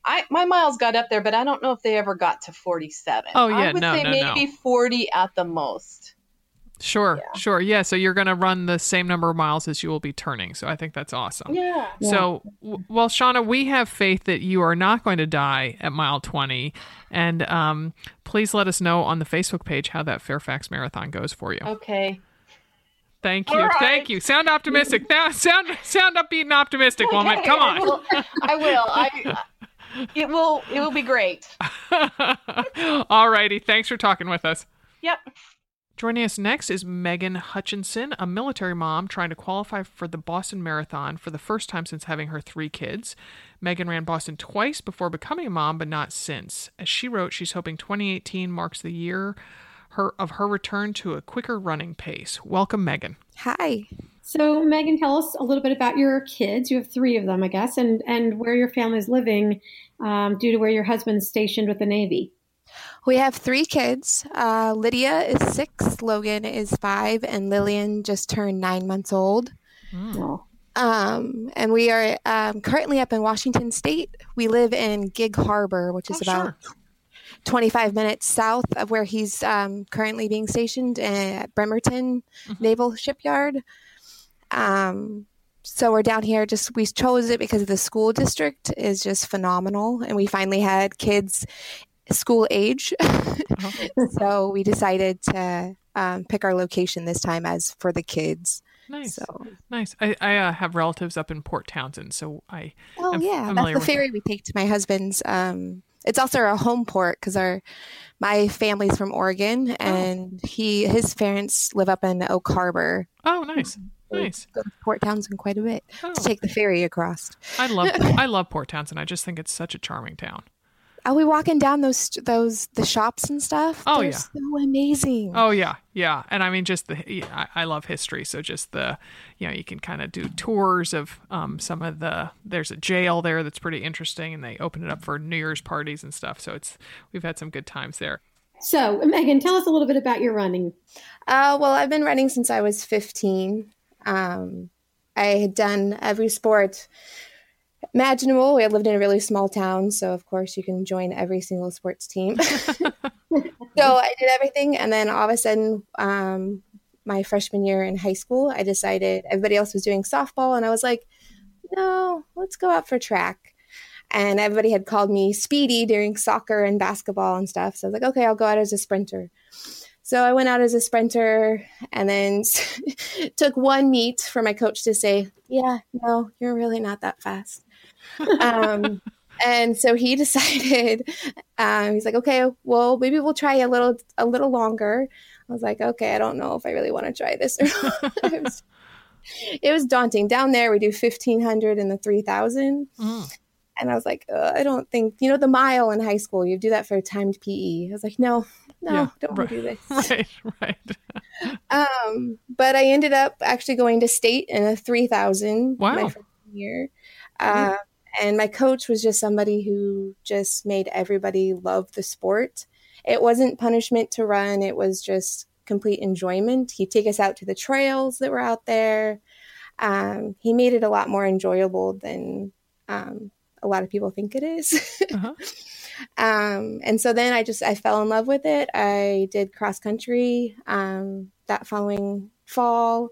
I my miles got up there, but I don't know if they ever got to 47. Oh yeah, I would no, say no, maybe no. 40 at the most. Sure, yeah. sure. Yeah, so you're going to run the same number of miles as you will be turning. So I think that's awesome. Yeah. So, w- well, Shonna, we have faith that you are not going to die at mile 20. And um, please let us know on the Facebook page how that Colfax Marathon goes for you. Okay. Thank you. Right. Thank you. Sound optimistic. now, sound sound upbeat and optimistic, okay. woman. Come on. I will. I will. I, it will. It will be great. All righty. Thanks for talking with us. Yep. Joining us next is Megan Hutchinson, a military mom trying to qualify for the Boston Marathon for the first time since having her three kids. Megan ran Boston twice before becoming a mom, but not since. As she wrote, she's hoping 2018 marks the year her of her return to a quicker running pace. Welcome, Megan. Hi. So, Megan, tell us a little bit about your kids. You have three of them, I guess, and and where your family is living um, due to where your husband's stationed with the Navy. We have three kids. Uh, Lydia is six, Logan is five, and Lillian just turned nine months old. Oh. Um, and we are um, currently up in Washington State. We live in Gig Harbor, which is oh, about sure. 25 minutes south of where he's um, currently being stationed at Bremerton mm-hmm. Naval Shipyard. Um, so we're down here just we chose it because the school district is just phenomenal and we finally had kids school age. Uh-huh. so we decided to um, pick our location this time as for the kids. Nice. So nice. I, I uh, have relatives up in Port Townsend, so I. Oh yeah, that's the ferry that. we take to my husband's. Um, it's also our home port because our my family's from Oregon, oh. and oh. he his parents live up in Oak Harbor. Oh, nice. Nice. Go to Port Townsend quite a bit oh. to take the ferry across. I love I love Port Townsend. I just think it's such a charming town. Are we walking down those those the shops and stuff? Oh They're yeah, so amazing. Oh yeah, yeah. And I mean, just the I, I love history, so just the you know you can kind of do tours of um, some of the. There's a jail there that's pretty interesting, and they open it up for New Year's parties and stuff. So it's we've had some good times there. So Megan, tell us a little bit about your running. Uh, well, I've been running since I was 15. Um, I had done every sport imaginable. We lived in a really small town, so of course you can join every single sports team. so I did everything, and then all of a sudden, um, my freshman year in high school, I decided everybody else was doing softball, and I was like, no, let's go out for track. and everybody had called me Speedy during soccer and basketball and stuff. So I was like, okay, I'll go out as a sprinter. So I went out as a sprinter and then took one meet for my coach to say, yeah, no, you're really not that fast. Um, and so he decided, um, he's like, okay, well, maybe we'll try a little, a little longer. I was like, okay, I don't know if I really want to try this. it, was, it was daunting. Down there, we do 1500 and the 3000. Mm. And I was like, I don't think, you know, the mile in high school, you do that for timed PE. I was like, no, no, yeah, don't right, do this. Right, right. um, but I ended up actually going to state in a 3000 wow. my first year. Uh, and my coach was just somebody who just made everybody love the sport. It wasn't punishment to run, it was just complete enjoyment. He'd take us out to the trails that were out there. Um, he made it a lot more enjoyable than um, a lot of people think it is. uh-huh. um, and so then I just I fell in love with it. I did cross country um, that following fall,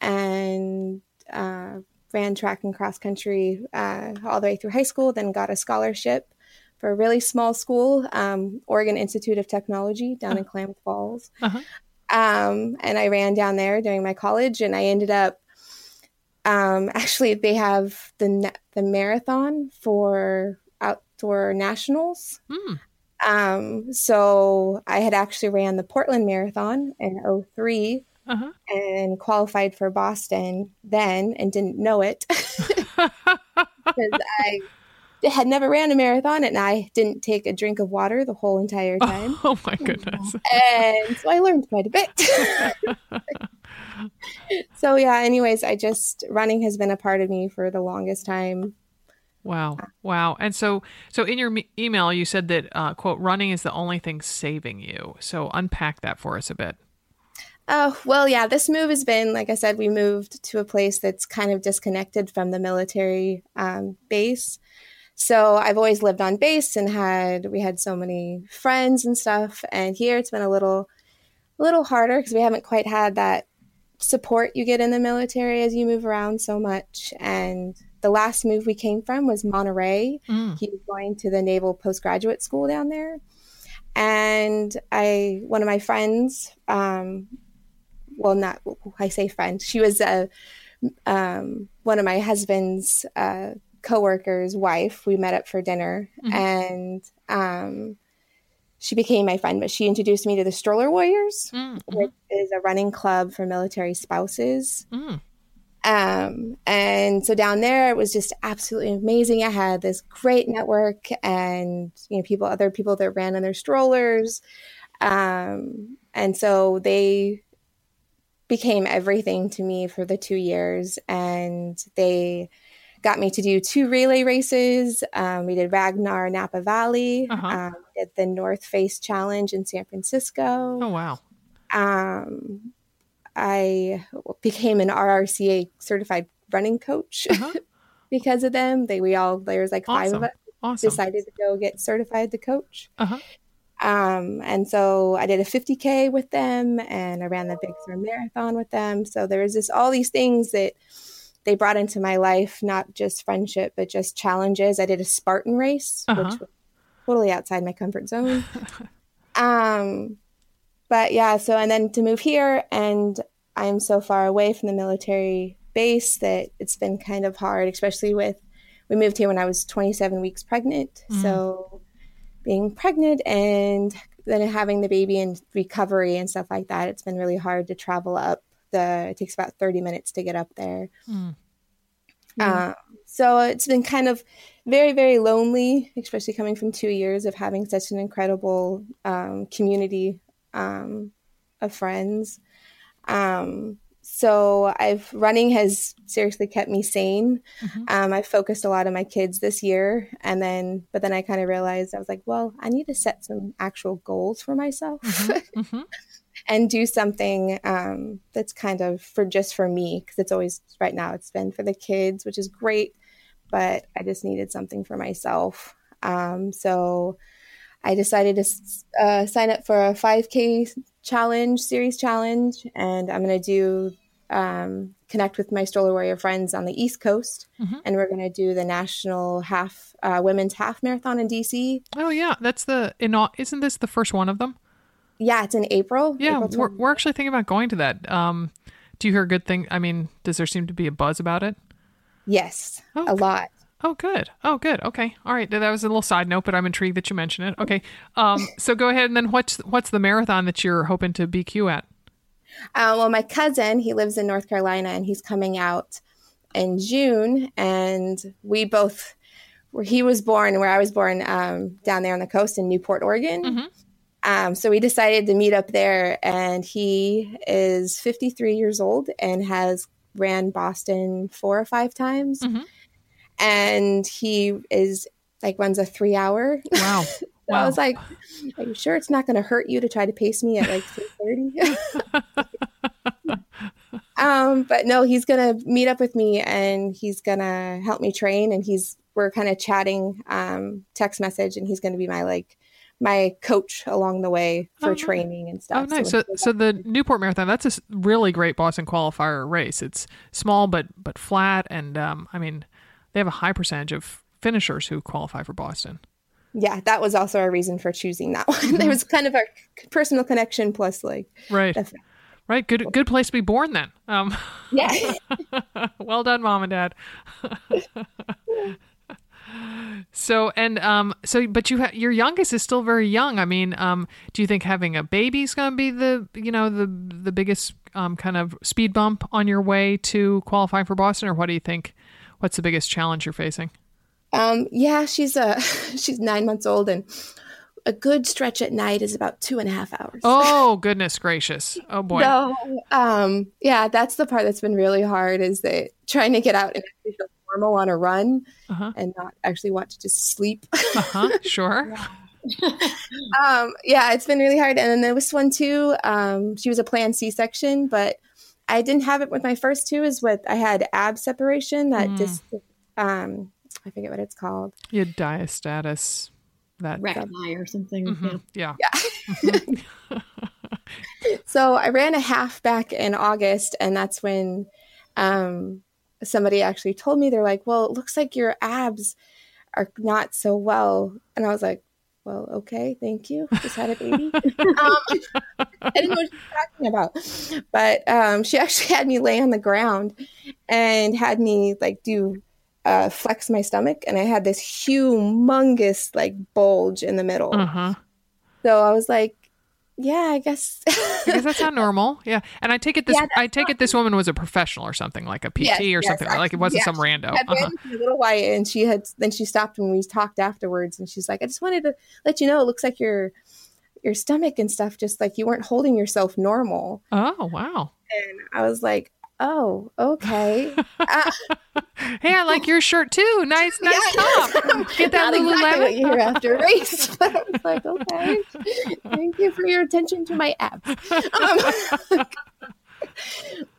and uh, ran track and cross country uh, all the way through high school. Then got a scholarship for a really small school, um, Oregon Institute of Technology down uh-huh. in Klamath Falls. Uh-huh. Um, and I ran down there during my college, and I ended up um, actually, they have the the marathon for outdoor nationals. Mm. Um, so I had actually ran the Portland Marathon in 03 uh-huh. and qualified for Boston then and didn't know it because I had never ran a marathon and I didn't take a drink of water the whole entire time. Oh, oh my goodness. And so I learned quite a bit. so yeah, anyways, I just running has been a part of me for the longest time. Wow. Wow. And so so in your email you said that uh, quote running is the only thing saving you. So unpack that for us a bit. Oh, well, yeah, this move has been, like I said, we moved to a place that's kind of disconnected from the military um, base. So I've always lived on base and had, we had so many friends and stuff. And here it's been a little, a little harder because we haven't quite had that support you get in the military as you move around so much. And the last move we came from was Monterey. Mm. He was going to the Naval Postgraduate School down there. And I, one of my friends, um, well, not, I say friend, she was a, um, one of my husband's uh, coworker's wife. We met up for dinner mm-hmm. and um, she became my friend, but she introduced me to the Stroller Warriors, mm, mm-hmm. which is a running club for military spouses. Mm. Um, and so down there, it was just absolutely amazing. I had this great network and, you know, people, other people that ran in their strollers. Um, and so they became everything to me for the two years. And they, got me to do two relay races. Um, we did Ragnar Napa Valley, uh-huh. um, did the North Face Challenge in San Francisco. Oh, wow. Um, I became an RRCA certified running coach uh-huh. because of them. They we all there was like awesome. five of us awesome. decided to go get certified to coach. Uh-huh. Um, and so I did a 50k with them, and I ran the Big Sur Marathon with them. So there was just all these things that they brought into my life not just friendship but just challenges i did a spartan race uh-huh. which was totally outside my comfort zone um but yeah so and then to move here and i'm so far away from the military base that it's been kind of hard especially with we moved here when i was 27 weeks pregnant mm. so being pregnant and then having the baby and recovery and stuff like that it's been really hard to travel up the it takes about 30 minutes to get up there. Mm. Um, so it's been kind of very very lonely especially coming from two years of having such an incredible um, community um, of friends. Um, so i've running has seriously kept me sane mm-hmm. Um, i focused a lot on my kids this year and then but then i kind of realized i was like well i need to set some actual goals for myself mm-hmm. Mm-hmm and do something um, that's kind of for just for me because it's always right now it's been for the kids which is great but i just needed something for myself um, so i decided to uh, sign up for a 5k challenge series challenge and i'm going to do um, connect with my stroller warrior friends on the East Coast, Mhm. and we're going to do the national half uh, women's half marathon in DC. Oh yeah, that's the in isn't this the first one of them? Yeah, it's in April. Yeah, April we're we're actually thinking about going to that. Um, do you hear a good thing? I mean, does there seem to be a buzz about it? yes, Oh, a lot. Oh, good. Oh, good. Okay. All right. That was a little side note, but I'm intrigued that you mentioned it. Okay. Um, so go ahead and then what's what's the marathon that you're hoping to BQ at? Uh, well, my cousin, he lives in North Carolina, and he's coming out in June, and we both. Where he was born, where I was born, um, down there on the coast in Newport, Oregon. Mhm. Um, so we decided to meet up there, and he is 53 years old and has ran Boston four or five times, Mhm. and he is like runs a three hour. Wow. So Wow. I was like, "Are you sure it's not going to hurt you to try to pace me at like 3:30?" um, but no, he's going to meet up with me and he's going to help me train. And he's we're kind of chatting, um, text message, and he's going to be my like my coach along the way for Oh, training and Oh, stuff. nice. we're So, so the Newport Marathon, that's a really great Boston qualifier race. It's small but but flat, and um, I mean, they have a high percentage of finishers who qualify for Boston. Yeah, that was also a reason for choosing that one. Mm-hmm. it was kind of a personal connection plus like Right. Right. Good. Good place to be born. Then. Um, yeah. well done, mom and dad. so and um so but you ha- your youngest is still very young. I mean, um do you think having a baby is going to be the you know the the biggest um kind of speed bump on your way to qualifying for Boston or what do you think what's the biggest challenge you're facing? Um, yeah, she's uh she's nine months old, and a good stretch at night is about two and a half hours. Oh, goodness gracious. Oh boy. So, um, yeah, that's the part that's been really hard is that trying to get out and actually feel normal on a run Uh-huh. and not actually want to just sleep. Uh-huh. Sure. um, yeah, it's been really hard. And then there was one too. Um, she was a planned C-section, but I didn't have it with my first two. Is what I had ab separation that Mm. just um, I forget what it's called. You had diastasis that recti or something. Mhm. yeah. So I ran a half back in August, and that's when um, somebody actually told me they're like, "Well, it looks like your abs are not so well," and I was like, "Well, okay, thank you. Just had a baby." um, I didn't know what she was talking about, but um, she actually had me lay on the ground and had me like do uh, flex my stomach, and I had this humongous like bulge in the middle. Uh-huh. So I was like, "Yeah, I guess." Because that's not normal. Yeah. And I take it this Yeah, I take it this woman was a professional or something, like a PT Yes, or yes, something. like it wasn't some rando. Uh-huh. a little while and she had then she stopped when we talked afterwards and she's like i just wanted to let you know it looks like your your stomach and stuff just like you weren't holding yourself normal Oh wow. and i was like oh okay uh, Hey, I like your shirt too. Nice, nice top. Get that not exactly what Lululemon. you hear after a race but i was like okay thank you for your attention to my abs um,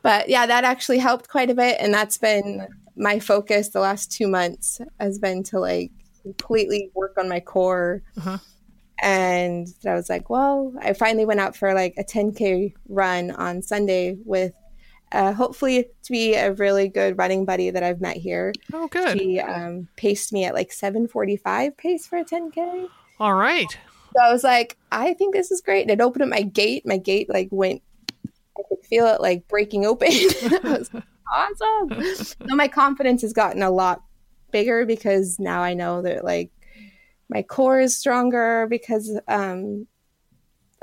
but yeah that actually helped quite a bit and that's been my focus the last two months has been to like completely work on my core Uh-huh. and i was like well i finally went out for like a 10k run on sunday with uh, hopefully to be a really good running buddy that i've met here Oh, good. she um, paced me at like 745 pace for a 10k All right. so I was like, I think this is great. And it opened up my gait. My gait like went, I could feel it like breaking open. Was like, awesome. So my confidence has gotten a lot bigger because now I know that like my core is stronger because um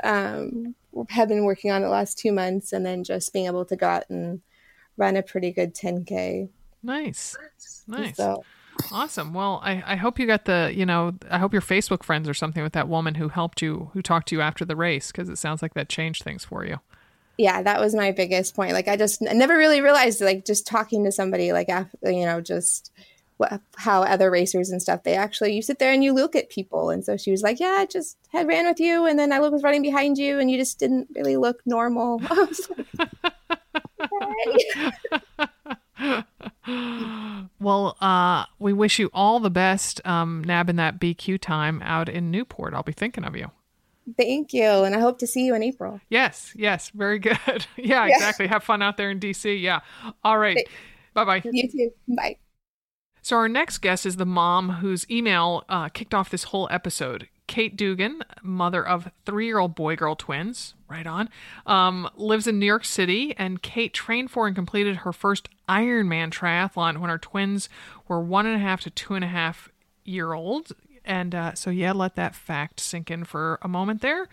um have been working on it the last two months and then just being able to go out and run a pretty good 10k. Nice. Nice. So Awesome. Well, I, I hope you got the, you know, I hope you're Facebook friends or something with that woman who helped you, who talked to you after the race, because it sounds like that changed things for you. yeah, that was my biggest point. Like I just I never really realized like just talking to somebody like after, you know just what, how other racers and stuff they actually you sit there and you look at people and so she was like yeah I just had ran with you and then I was running behind you and you just didn't really look normal. I was like, okay. Well, uh, we wish you all the best um, nabbing that BQ time out in Newport. I'll be thinking of you. Thank you. And I hope to see you in April. Yes, yes. Very good. yeah, yeah, exactly. Have fun out there in DC. Yeah. All right. Bye bye. You too. Bye. So, our next guest is the mom whose email uh, kicked off this whole episode. Kate Dugan, mother of three year old boy girl twins, right on, um, lives in New York City. And Kate trained for and completed her first Ironman triathlon when her twins were one and a half to two and a half year old. And uh, so, yeah, let that fact sink in for a moment there.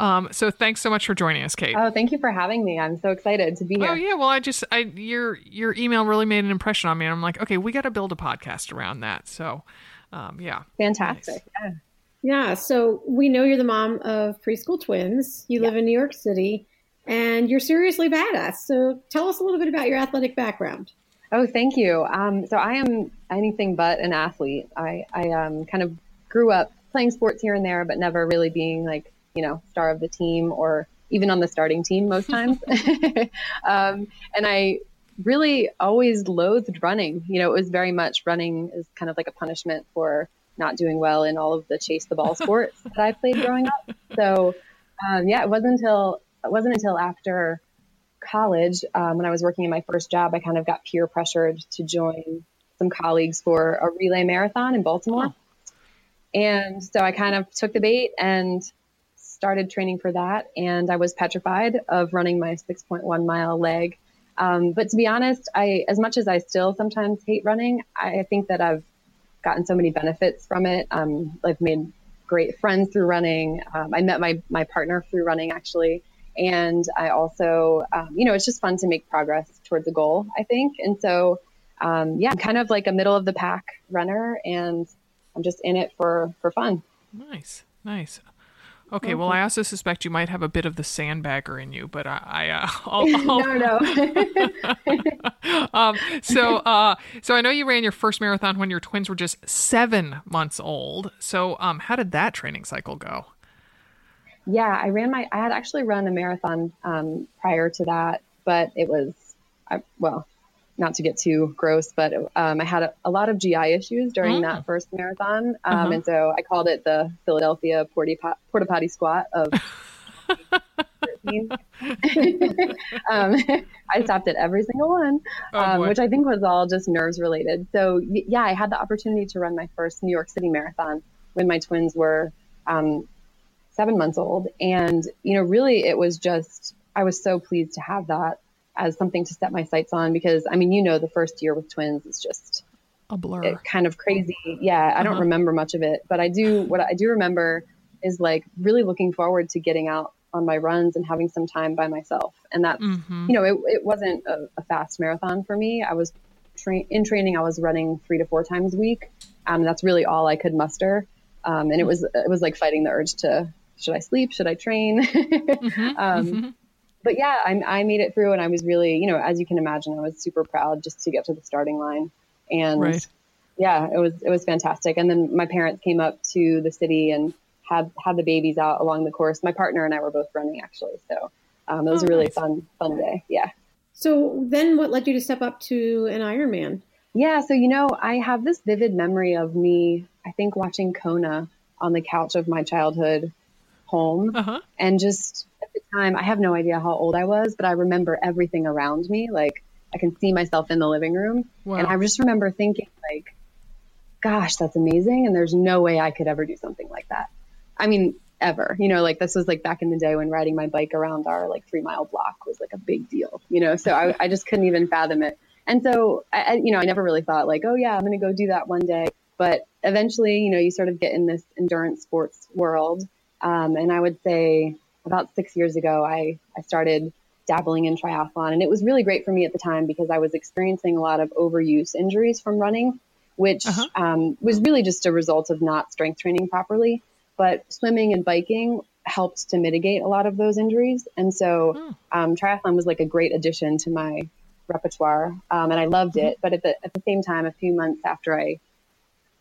Um, so thanks so much for joining us, Kate. Oh, thank you for having me. I'm so excited to be here. Oh yeah, well, I just I your your email really made an impression on me, and I'm like, okay, we got to build a podcast around that. So, um, yeah, fantastic. Nice. Yeah. yeah. So we know you're the mom of preschool twins. You yeah. live in New York City, and you're seriously badass. So tell us a little bit about your athletic background. Oh, thank you. Um, so I am anything but an athlete. I I um, kind of grew up playing sports here and there, but never really being like you know, star of the team or even on the starting team most times. um, and I really always loathed running. You know, it was very much running is kind of like a punishment for not doing well in all of the chase the ball sports that I played growing up. So, um, yeah, it wasn't until it wasn't until after college um, when I was working in my first job, I kind of got peer pressured to join some colleagues for a relay marathon in Baltimore. Oh. And so I kind of took the bait and started training for that, and I was petrified of running my 6.1 mile leg. Um, but to be honest, I, as much as I still sometimes hate running, I think that I've gotten so many benefits from it. Um, I've made great friends through running. Um, I met my, my partner through running actually. And I also, um, you know, it's just fun to make progress towards a goal, I think. And so, um, yeah, I'm kind of like a middle of the pack runner and I'm just in it for, for fun. Nice. Nice. Okay, well, I also suspect you might have a bit of the sandbagger in you, but I, I uh, I'll, I'll... no, no. um, so, uh, so I know you ran your first marathon when your twins were just seven months old. So, um, how did that training cycle go? Yeah, I ran my. I had actually run a marathon um, prior to that, but it was, I, well, not to get too gross, but um, I had a, a, lot of GI issues during oh. that first marathon. Um, uh-huh. And so I called it the Philadelphia Porta, Porta Potty Squat of um, I stopped at every single one, oh, um, which I think was all just nerves related. So, yeah, I had the opportunity to run my first New York City marathon when my twins were um, seven months old. And, you know, really it was just, I was so pleased to have that as something to set my sights on because I mean, you know, the first year with twins is just a blur, kind of crazy. Yeah, I uh-huh. don't remember much of it, but I do. What I do remember is like really looking forward to getting out on my runs and having some time by myself. And that's, mm-hmm. you know, it, it wasn't a, a, fast marathon for me. I was tra- in training. I was running three to four times a week. Um, that's really all I could muster. Um, and it was, it was like fighting the urge to, should I sleep? Should I train? mm-hmm. Um, mm-hmm but yeah, I, I made it through and I was really, you know, as you can imagine, I was super proud just to get to the starting line. And right. yeah, it was, it was fantastic. And then my parents came up to the city and had, had the babies out along the course. My partner and I were both running actually. So um, it was oh, a really nice. fun, fun day. Yeah. So then what led you to step up to an Ironman? Yeah. So, you know, I have this vivid memory of me, I think watching Kona on the couch of my childhood home uh-huh. and just time, I have no idea how old I was, but I remember everything around me. Like I can see myself in the living room. Wow. And I just remember thinking like, gosh, that's amazing. And there's no way I could ever do something like that. I mean, ever, you know, like this was like back in the day when riding my bike around our like three mile block was like a big deal, you know? So I, I just couldn't even fathom it. And so, I, you know, I never really thought like, oh yeah, I'm going to go do that one day. But eventually, you know, you sort of get in this endurance sports world. Um, and I would say about six years ago, I, I started dabbling in triathlon. And it was really great for me at the time because I was experiencing a lot of overuse injuries from running, which uh-huh. um, was really just a result of not strength training properly. But swimming and biking helped to mitigate a lot of those injuries. And so hmm. um, triathlon was like a great addition to my repertoire. Um, and I loved mm-hmm. it. But at the, at the same time, a few months after I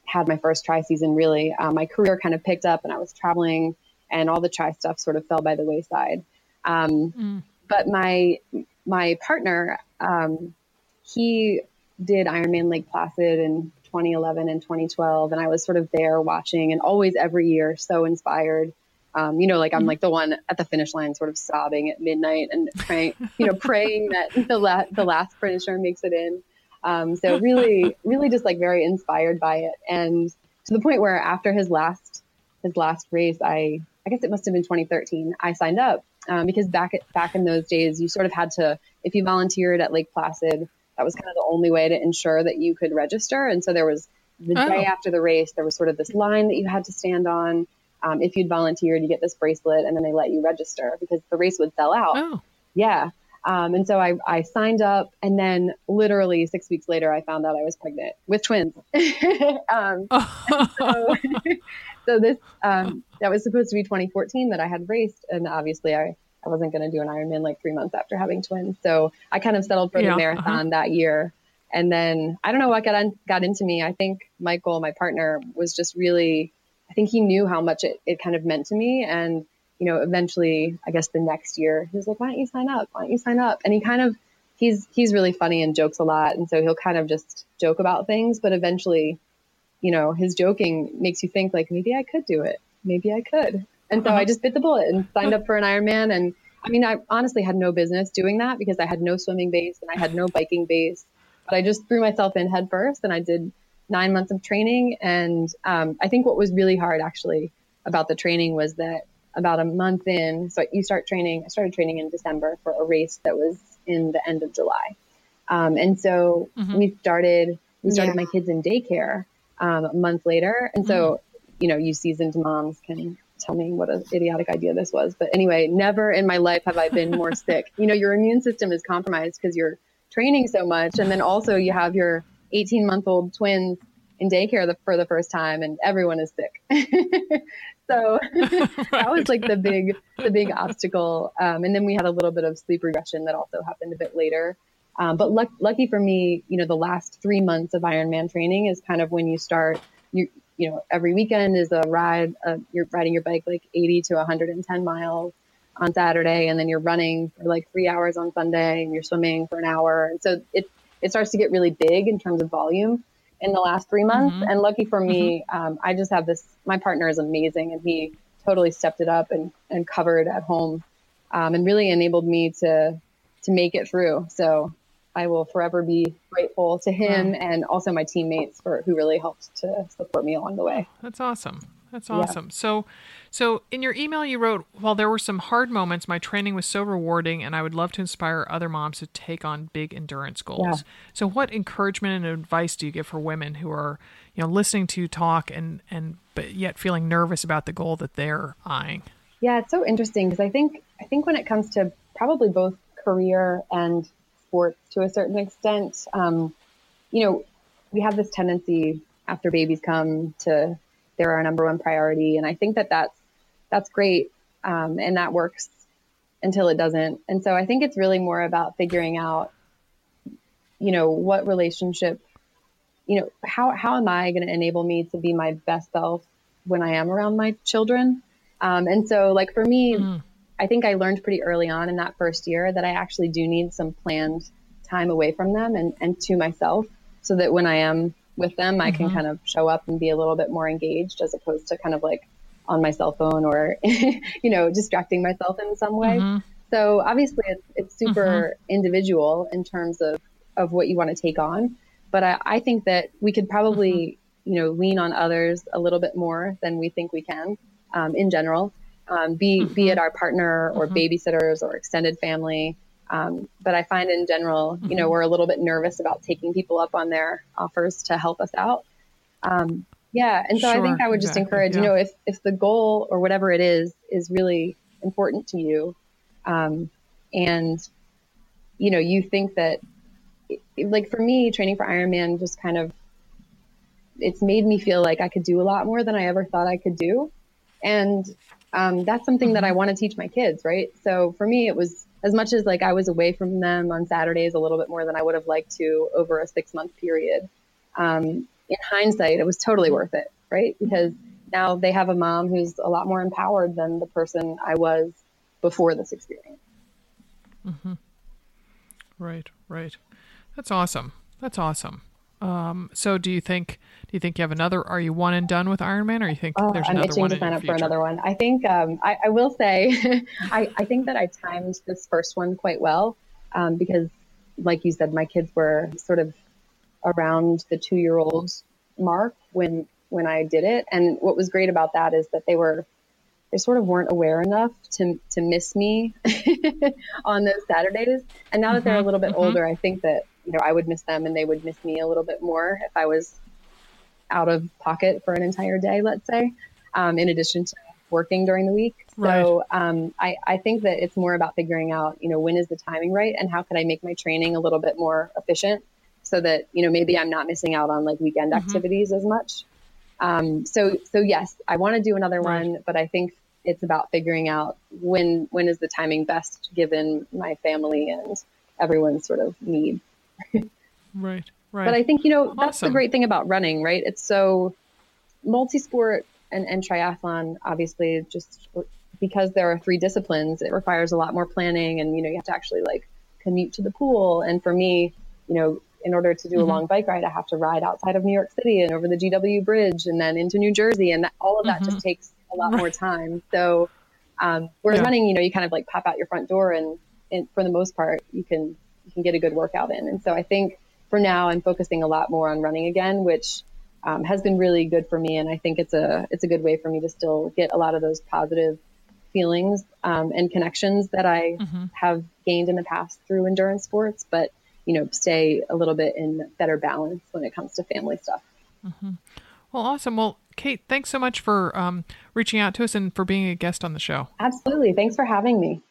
had my first tri season, really, um, my career kind of picked up and I was traveling and all the tri stuff sort of fell by the wayside. Um, mm. But my my partner, um, he did Ironman Lake Placid in 2011 and 2012, and I was sort of there watching, and always every year so inspired. Um, you know, like I'm like the one at the finish line, sort of sobbing at midnight and praying, you know, praying that the la- the last finisher makes it in. Um, so really, really just like very inspired by it, and to the point where after his last his last race, I I guess it must have been 2013. I signed up um, because back at, back in those days, you sort of had to if you volunteered at Lake Placid, that was kind of the only way to ensure that you could register. And so there was the oh. day after the race, there was sort of this line that you had to stand on. Um, if you'd volunteered, you get this bracelet, and then they let you register because the race would sell out. Oh. Yeah. Um, and so I, I signed up, and then literally six weeks later, I found out I was pregnant with twins. um, so, so, this um, that was supposed to be 2014 that I had raced, and obviously I, I wasn't going to do an Ironman like three months after having twins. So I kind of settled for yeah, the marathon uh-huh. that year. And then I don't know what got on, got into me. I think Michael, my partner, was just really. I think he knew how much it, it kind of meant to me, and you know, eventually, I guess the next year, he was like, "Why don't you sign up? Why don't you sign up?" And he kind of, he's he's really funny and jokes a lot, and so he'll kind of just joke about things. But eventually, you know, his joking makes you think like maybe I could do it, maybe I could. And so uh-huh. I just bit the bullet and signed up for an Ironman. And I mean, I honestly had no business doing that because I had no swimming base and I had no biking base. But I just threw myself in head first, and I did nine months of training. And um, I think what was really hard actually about the training was that about a month in, so you start training. I started training in December for a race that was in the end of July, um, and so mm-hmm. we started. We started yeah. my kids in daycare um, a month later, and so mm-hmm. you know, you seasoned moms can tell me what an idiotic idea this was. But anyway, never in my life have I been more sick. You know, your immune system is compromised because you're training so much, and then also you have your 18 month old twins in daycare the, for the first time, and everyone is sick. so that was like the big the big obstacle. Um, and then we had a little bit of sleep regression that also happened a bit later. Um, but luck, lucky for me, you know, the last three months of Ironman training is kind of when you start. You you know, every weekend is a ride. Uh, you're riding your bike like 80 to 110 miles on Saturday, and then you're running for like three hours on Sunday, and you're swimming for an hour. And so it it starts to get really big in terms of volume in the last three months. Mm-hmm. And lucky for me, mm-hmm. um, I just have this. My partner is amazing, and he totally stepped it up and and covered at home, um, and really enabled me to to make it through. So I will forever be grateful to him and also my teammates for who really helped to support me along the way. That's awesome. That's awesome. Yeah. So, so in your email you wrote, while there were some hard moments, my training was so rewarding, and I would love to inspire other moms to take on big endurance goals. Yeah. So, what encouragement and advice do you give for women who are, you know, listening to you talk and and but yet feeling nervous about the goal that they're eyeing? Yeah, it's so interesting because I think I think when it comes to probably both career and sports to a certain extent, um, you know, we have this tendency after babies come to they're our number one priority. And I think that that's, that's great. Um, and that works until it doesn't. And so I think it's really more about figuring out, you know, what relationship, you know, how, how am I going to enable me to be my best self when I am around my children? Um, and so like for me, mm. I think I learned pretty early on in that first year that I actually do need some planned time away from them and, and to myself so that when I am with them, I mm-hmm. can kind of show up and be a little bit more engaged as opposed to kind of like on my cell phone or, you know, distracting myself in some way. Mm-hmm. So obviously it's, it's super mm-hmm. individual in terms of, of what you want to take on. But I, I think that we could probably, mm-hmm. you know, lean on others a little bit more than we think we can um, in general, um, be, be mm-hmm. it our partner or mm-hmm. babysitters or extended family. Um, but I find in general, you know, mm-hmm. we're a little bit nervous about taking people up on their offers to help us out. Um, yeah. And so sure, I think I would just encourage, yeah. you know, if, if the goal or whatever it is, is really important to you, um, and, you know, you think that, like for me, training for Ironman just kind of, it's made me feel like I could do a lot more than I ever thought I could do. And um, that's something that I mm-hmm. want to teach my kids, right? So for me, it was as much as like I was away from them on Saturdays a little bit more than I would have liked to over a six month period. Um, in hindsight, it was totally worth it, right? Because now they have a mom who's a lot more empowered than the person I was before this experience. Mm-hmm. Right, right. That's awesome. That's awesome. Um, so do you think do you think you have another? Are you one and done with Ironman, or you think oh, there's I'm another itching one to sign up for another one. I think um, I, I, will say I, I, think that I timed this first one quite well um, because, like you said, my kids were sort of around the two year old mark when when I did it, and what was great about that is that they were they sort of weren't aware enough to to miss me on those Saturdays. And now that they're a Mm-hmm, little bit older, I think that you know I would miss them and they would miss me a little bit more if I was out of pocket for an entire day, let's say, um, in addition to working during the week. Right. So um, I, I think that it's more about figuring out, you know, when is the timing right and how can I make my training a little bit more efficient so that, you know, maybe I'm not missing out on like weekend Mm-hmm. activities as much. Um, so, so yes, I want to do another Right. one, but I think it's about figuring out when, when is the timing best given my family and everyone's sort of need. Right, right. But I think, you know, that's the great thing about running, right? It's so multi-sport and, and triathlon, obviously just because there are three disciplines, it requires a lot more planning and, you know, you have to actually like commute to the pool. And for me, you know, in order to do Mm-hmm. a long bike ride, I have to ride outside of New York City and over the GW bridge and then into New Jersey. And that, all of that just takes a lot more time. So, um, whereas Mm-hmm. Yeah. running, you know, you kind of like pop out your front door and, and for the most part, you can, you can get a good workout in. And so I think for now I'm focusing a lot more on running again, which um, has been really good for me. And I think it's a, it's a good way for me to still get a lot of those positive feelings um, and connections that I Mm-hmm. have gained in the past through endurance sports, but you know, stay a little bit in better balance when it comes to family stuff. well, awesome. Well, Kate, thanks so much for um, reaching out to us and for being a guest on the show. Absolutely. Thanks for having me.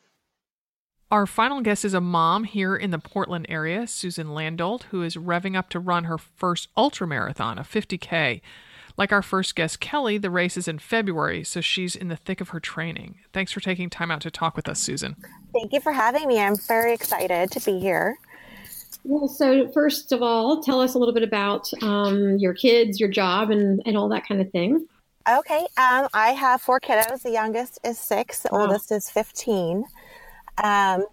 Our final guest is a mom here in the Portland area, Susan Landolt, who is revving up to run her first ultra marathon, a 50K. Like our first guest, Kelli, the race is in February, so she's in the thick of her training. Thanks for taking time out to talk with us, Susan. Thank you for having me. I'm very excited to be here. Well, so first of all, tell us a little bit about um, your kids, your job, and, and all that kind of thing. Okay, um, I have four kiddos. The youngest is six, the Wow. oldest is 15. Um,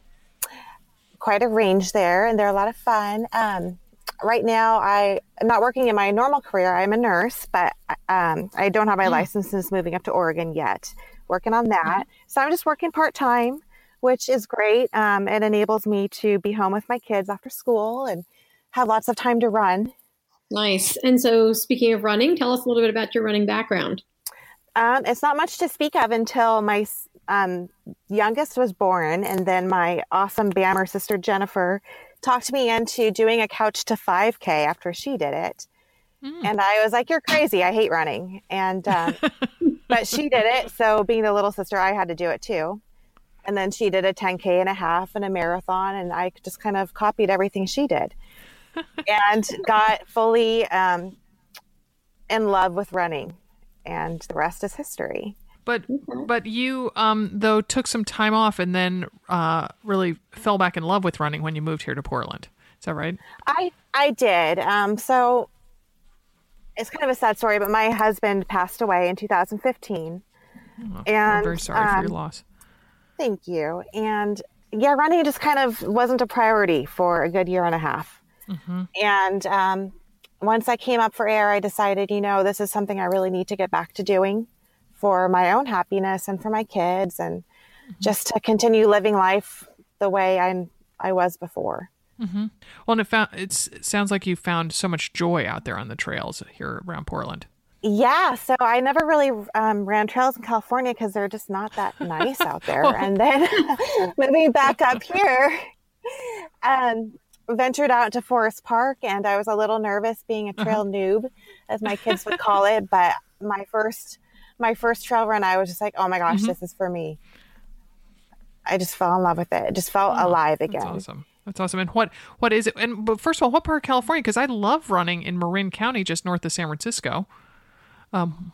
quite a range there, and they're a lot of fun. Um, right now, I am not working in my normal career. I'm a nurse, but um, I don't have my license since moving up to Oregon yet. Working on that. So I'm just working part time, which is great. Um, it enables me to be home with my kids after school and have lots of time to run. Nice. And so, speaking of running, tell us a little bit about your running background. Um, it's not much to speak of until my um, youngest was born, and then my awesome BAMR sister Jennifer talked me into doing a couch to 5K after she did it. And I was like, "You're crazy! I hate running." And um, but she did it, so being the little sister, I had to do it too. And then she did a 10K and a half and a marathon, and I just kind of copied everything she did, and got fully um, in love with running and the rest is history. But but you um though took some time off and then uh really fell back in love with running when you moved here to Portland. Is that right? I I did. Um, so it's kind of a sad story, but my husband passed away in 2015. I'm and very sorry for your um, loss. Thank you. And yeah, running just kind of wasn't a priority for a good year and a half. And um, once I came up for air, I decided, you know, this is something I really need to get back to doing for my own happiness and for my kids, and just to continue living life the way I I was before. Well, and it found it's it sounds like you found so much joy out there on the trails here around Portland. Yeah, so I never really um, ran trails in California because they're just not that nice out there. And then moving back up here, um, ventured out to Forest Park, and I was a little nervous being a trail noob, as my kids would call it. But my first, my first trail run, I was just like, "Oh my gosh, this is for me." I just fell in love with it. It just felt alive again. That's awesome. That's awesome. And what what is it? And but first of all, what part of California? Because I love running in Marin County, just north of San Francisco. Um,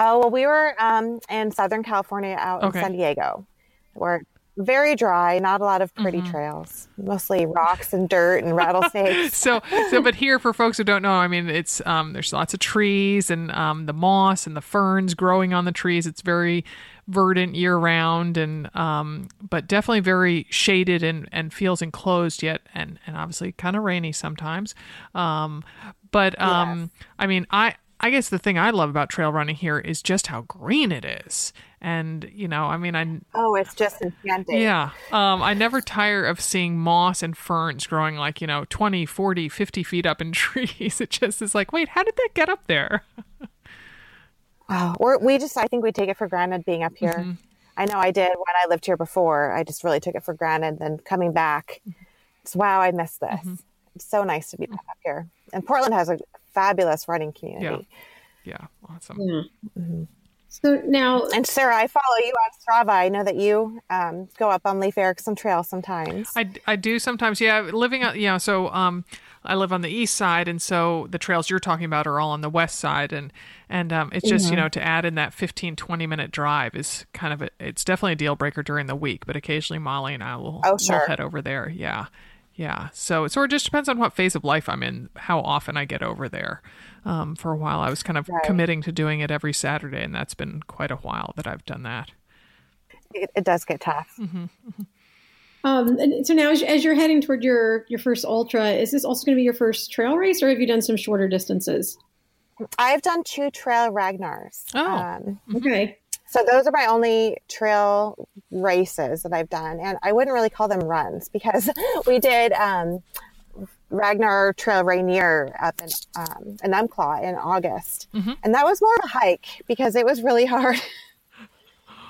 Oh well, we were um, in Southern California, out Okay. in San Diego, where very dry, not a lot of pretty Mm-hmm. trails, mostly rocks and dirt and rattlesnakes. So so, but here for folks who don't know, I mean, it's um, there's lots of trees and um, the moss and the ferns growing on the trees. It's very verdant year round and um but definitely very shaded and and feels enclosed yet and and obviously kind of rainy sometimes um but um yes. i mean i i guess the thing i love about trail running here is just how green it is and you know i mean i oh it's just enchanting yeah um i never tire of seeing moss and ferns growing like you know 20 40 50 feet up in trees it just is like wait how did that get up there Oh, or we just, I think we take it for granted being up here. Mm-hmm. I know I did when I lived here before. I just really took it for granted. Then coming back, it's wow, I missed this. Mm-hmm. It's so nice to be back up here. And Portland has a fabulous running community. Yeah, yeah awesome. Yeah. Mm-hmm. So now, and Sarah, I follow you on Strava. I know that you um, go up on Leif Erikson Trail sometimes. I, I do sometimes. Yeah, living out. Yeah, so um, I live on the east side, and so the trails you're talking about are all on the west side, and and um, it's just mm-hmm. you know to add in that 15 20 minute drive is kind of a, it's definitely a deal breaker during the week, but occasionally Molly and I will, oh, sure. will head over there. Yeah, yeah. So it sort of just depends on what phase of life I'm in, how often I get over there. Um, for a while, I was kind of right. committing to doing it every Saturday, and that's been quite a while that I've done that. It, it does get tough. Mm-hmm, mm-hmm. Um, so now, as, as, you're heading toward your your first ultra, is this also going to be your first trail race, or have you done some shorter distances? I've done two trail Ragnars. Oh, um, okay. So those are my only trail races that I've done, and I wouldn't really call them runs because we did um, Ragnar Trail Rainier up in um, in Enumclaw in August, mm-hmm. and that was more of a hike because it was really hard.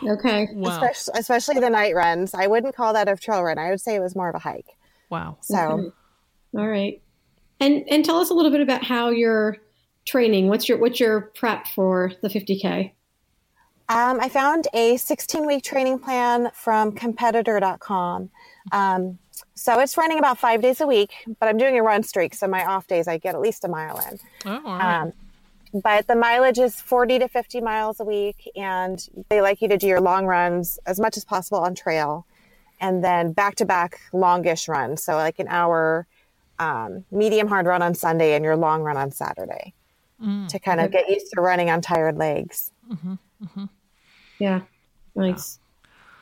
Okay. Wow. Especially, especially, the night runs. I wouldn't call that a trail run. I would say it was more of a hike. Wow. So. Okay. All right. And and tell us a little bit about how you're training. What's your what's your prep for the 50k? Um, I found a 16 week training plan from competitor.com. Um, so it's running about five days a week, but I'm doing a run streak. So my off days, I get at least a mile in. Oh, right. Um, but the mileage is 40 to 50 miles a week and they like you to do your long runs as much as possible on trail and then back to back longish runs so like an hour um, medium hard run on sunday and your long run on saturday mm. to kind of get used to running on tired legs mm-hmm. Mm-hmm. Yeah. Nice.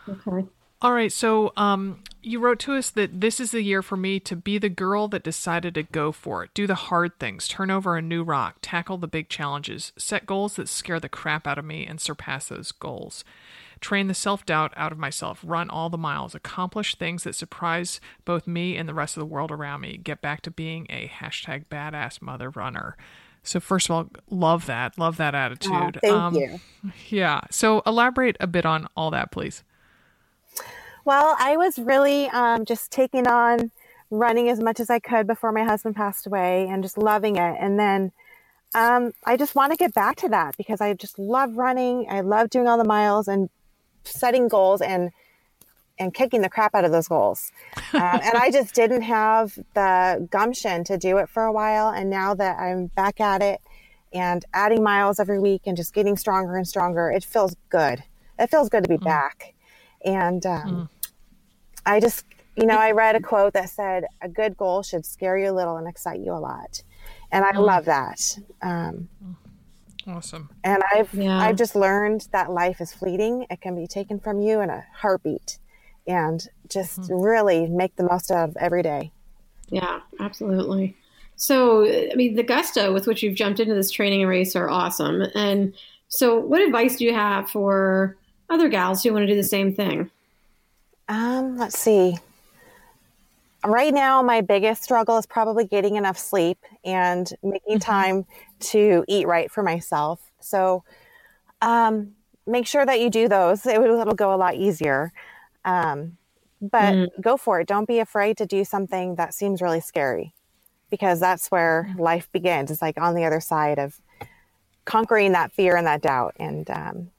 Okay. All right. So um, you wrote to us that this is the year for me to be the girl that decided to go for it, do the hard things, turn over a new rock, tackle the big challenges, set goals that scare the crap out of me and surpass those goals. Train the self doubt out of myself, run all the miles, accomplish things that surprise both me and the rest of the world around me, get back to being a hashtag badass mother runner. So first of all, love that, love that attitude. Oh, thank um, you. Yeah. So elaborate a bit on all that, please. Well, I was really um, just taking on running as much as I could before my husband passed away and just loving it. And then um, I just want to get back to that because I just love running. I love doing all the miles and setting goals and and kicking the crap out of those goals. Um, and I just didn't have the gumption to do it for a while. And now that I'm back at it and adding miles every week and just getting stronger and stronger, it feels good. It feels good to be mm. back. And um, mm. I just, you know, I read a quote that said, a good goal should scare you a little and excite you a lot. And I mm. love that. Um, awesome. And I've, yeah. I've just learned that life is fleeting. It can be taken from you in a heartbeat and just mm. really make the most of every day. Yeah, absolutely. So, I mean, the gusto with which you've jumped into this training and race are awesome. And so, what advice do you have for other gals who want to do the same thing? Um, let's see. Right now, my biggest struggle is probably getting enough sleep and making mm-hmm. time to eat right for myself. So, um, make sure that you do those. It will, it'll go a lot easier. Um, but mm. go for it. Don't be afraid to do something that seems really scary because that's where life begins. It's like on the other side of conquering that fear and that doubt and um,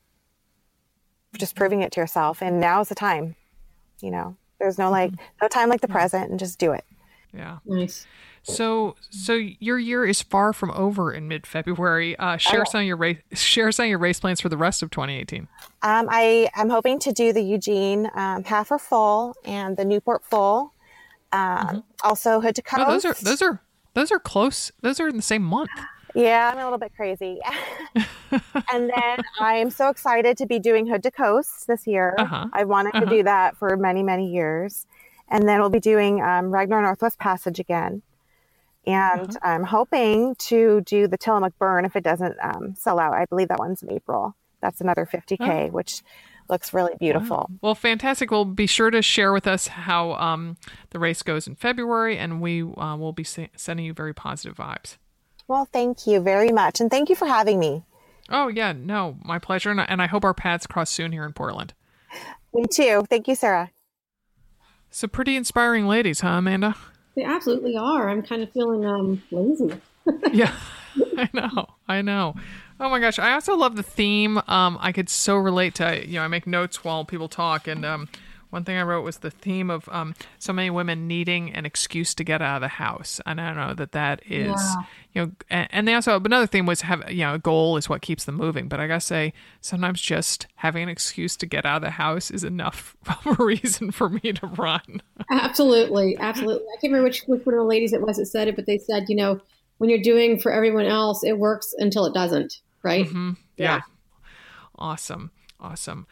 just proving it to yourself. And now is the time you know there's no like mm-hmm. no time like the present and just do it yeah nice so so your year is far from over in mid-february uh, share some of your race share some of your race plans for the rest of 2018 um, i am hoping to do the eugene um, half or full and the newport full um, mm-hmm. also hood to coast oh, those are those are those are close those are in the same month Yeah, I'm a little bit crazy. and then I'm so excited to be doing Hood to Coast this year. Uh-huh. I wanted Uh-huh. to do that for many, many years. And then we'll be doing um, Ragnar Northwest Passage again. And Uh-huh. I'm hoping to do the Tillamook Burn if it doesn't um, sell out. I believe that one's in April. That's another 50K, which looks really beautiful. Well, fantastic. Well, be sure to share with us how um, the race goes in February, and we uh, will be se- sending you very positive vibes. Well, thank you very much. And thank you for having me. Oh, yeah, no, my pleasure. And I, and I hope our paths cross soon here in Portland. Me too. Thank you, Sarah. So, pretty inspiring ladies, huh, Amanda? They absolutely are. I'm kind of feeling um, lazy. yeah, I know. I know. Oh my gosh. I also love the theme. Um, I could so relate to, you know, I make notes while people talk. And um, one thing I wrote was the theme of um, so many women needing an excuse to get out of the house. And I don't know that that is, Yeah. you know, and, and they also, another theme was have, you know, a goal is what keeps them moving. But I gotta say, sometimes just having an excuse to get out of the house is enough of a reason for me to run. Absolutely, absolutely. I can't remember which which one of the ladies it was that said it, but they said, you know, when you're doing for everyone else, it works until it doesn't, right? Mm-hmm. Yeah. Awesome. Awesome.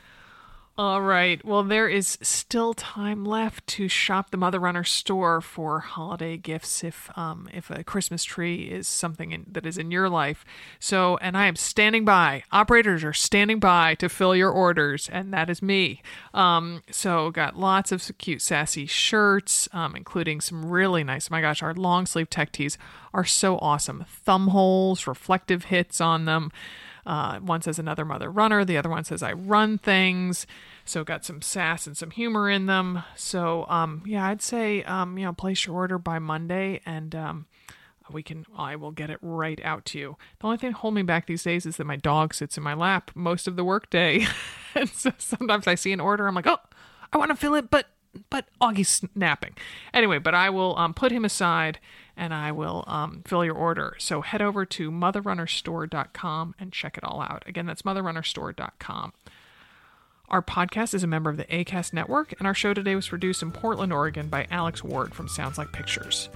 All right. Well, there is still time left to shop the Mother Runner store for holiday gifts if um, if a Christmas tree is something in, that is in your life. So, and I am standing by. Operators are standing by to fill your orders, and that is me. Um, so, got lots of cute, sassy shirts, um, including some really nice. My gosh, our long sleeve tech tees are so awesome. Thumb holes, reflective hits on them. Uh, one says another mother runner. The other one says I run things. So got some sass and some humor in them. So um, yeah, I'd say um, you know place your order by Monday and um, we can I will get it right out to you. The only thing holding me back these days is that my dog sits in my lap most of the workday, and so sometimes I see an order I'm like oh I want to fill it but but Augie's napping. Anyway, but I will um, put him aside and I will um, fill your order. So head over to motherrunnerstore.com and check it all out. Again, that's motherrunnerstore.com. Our podcast is a member of the ACAST network, and our show today was produced in Portland, Oregon by Alex Ward from Sounds Like Pictures.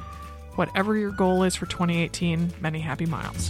Whatever your goal is for 2018, many happy miles.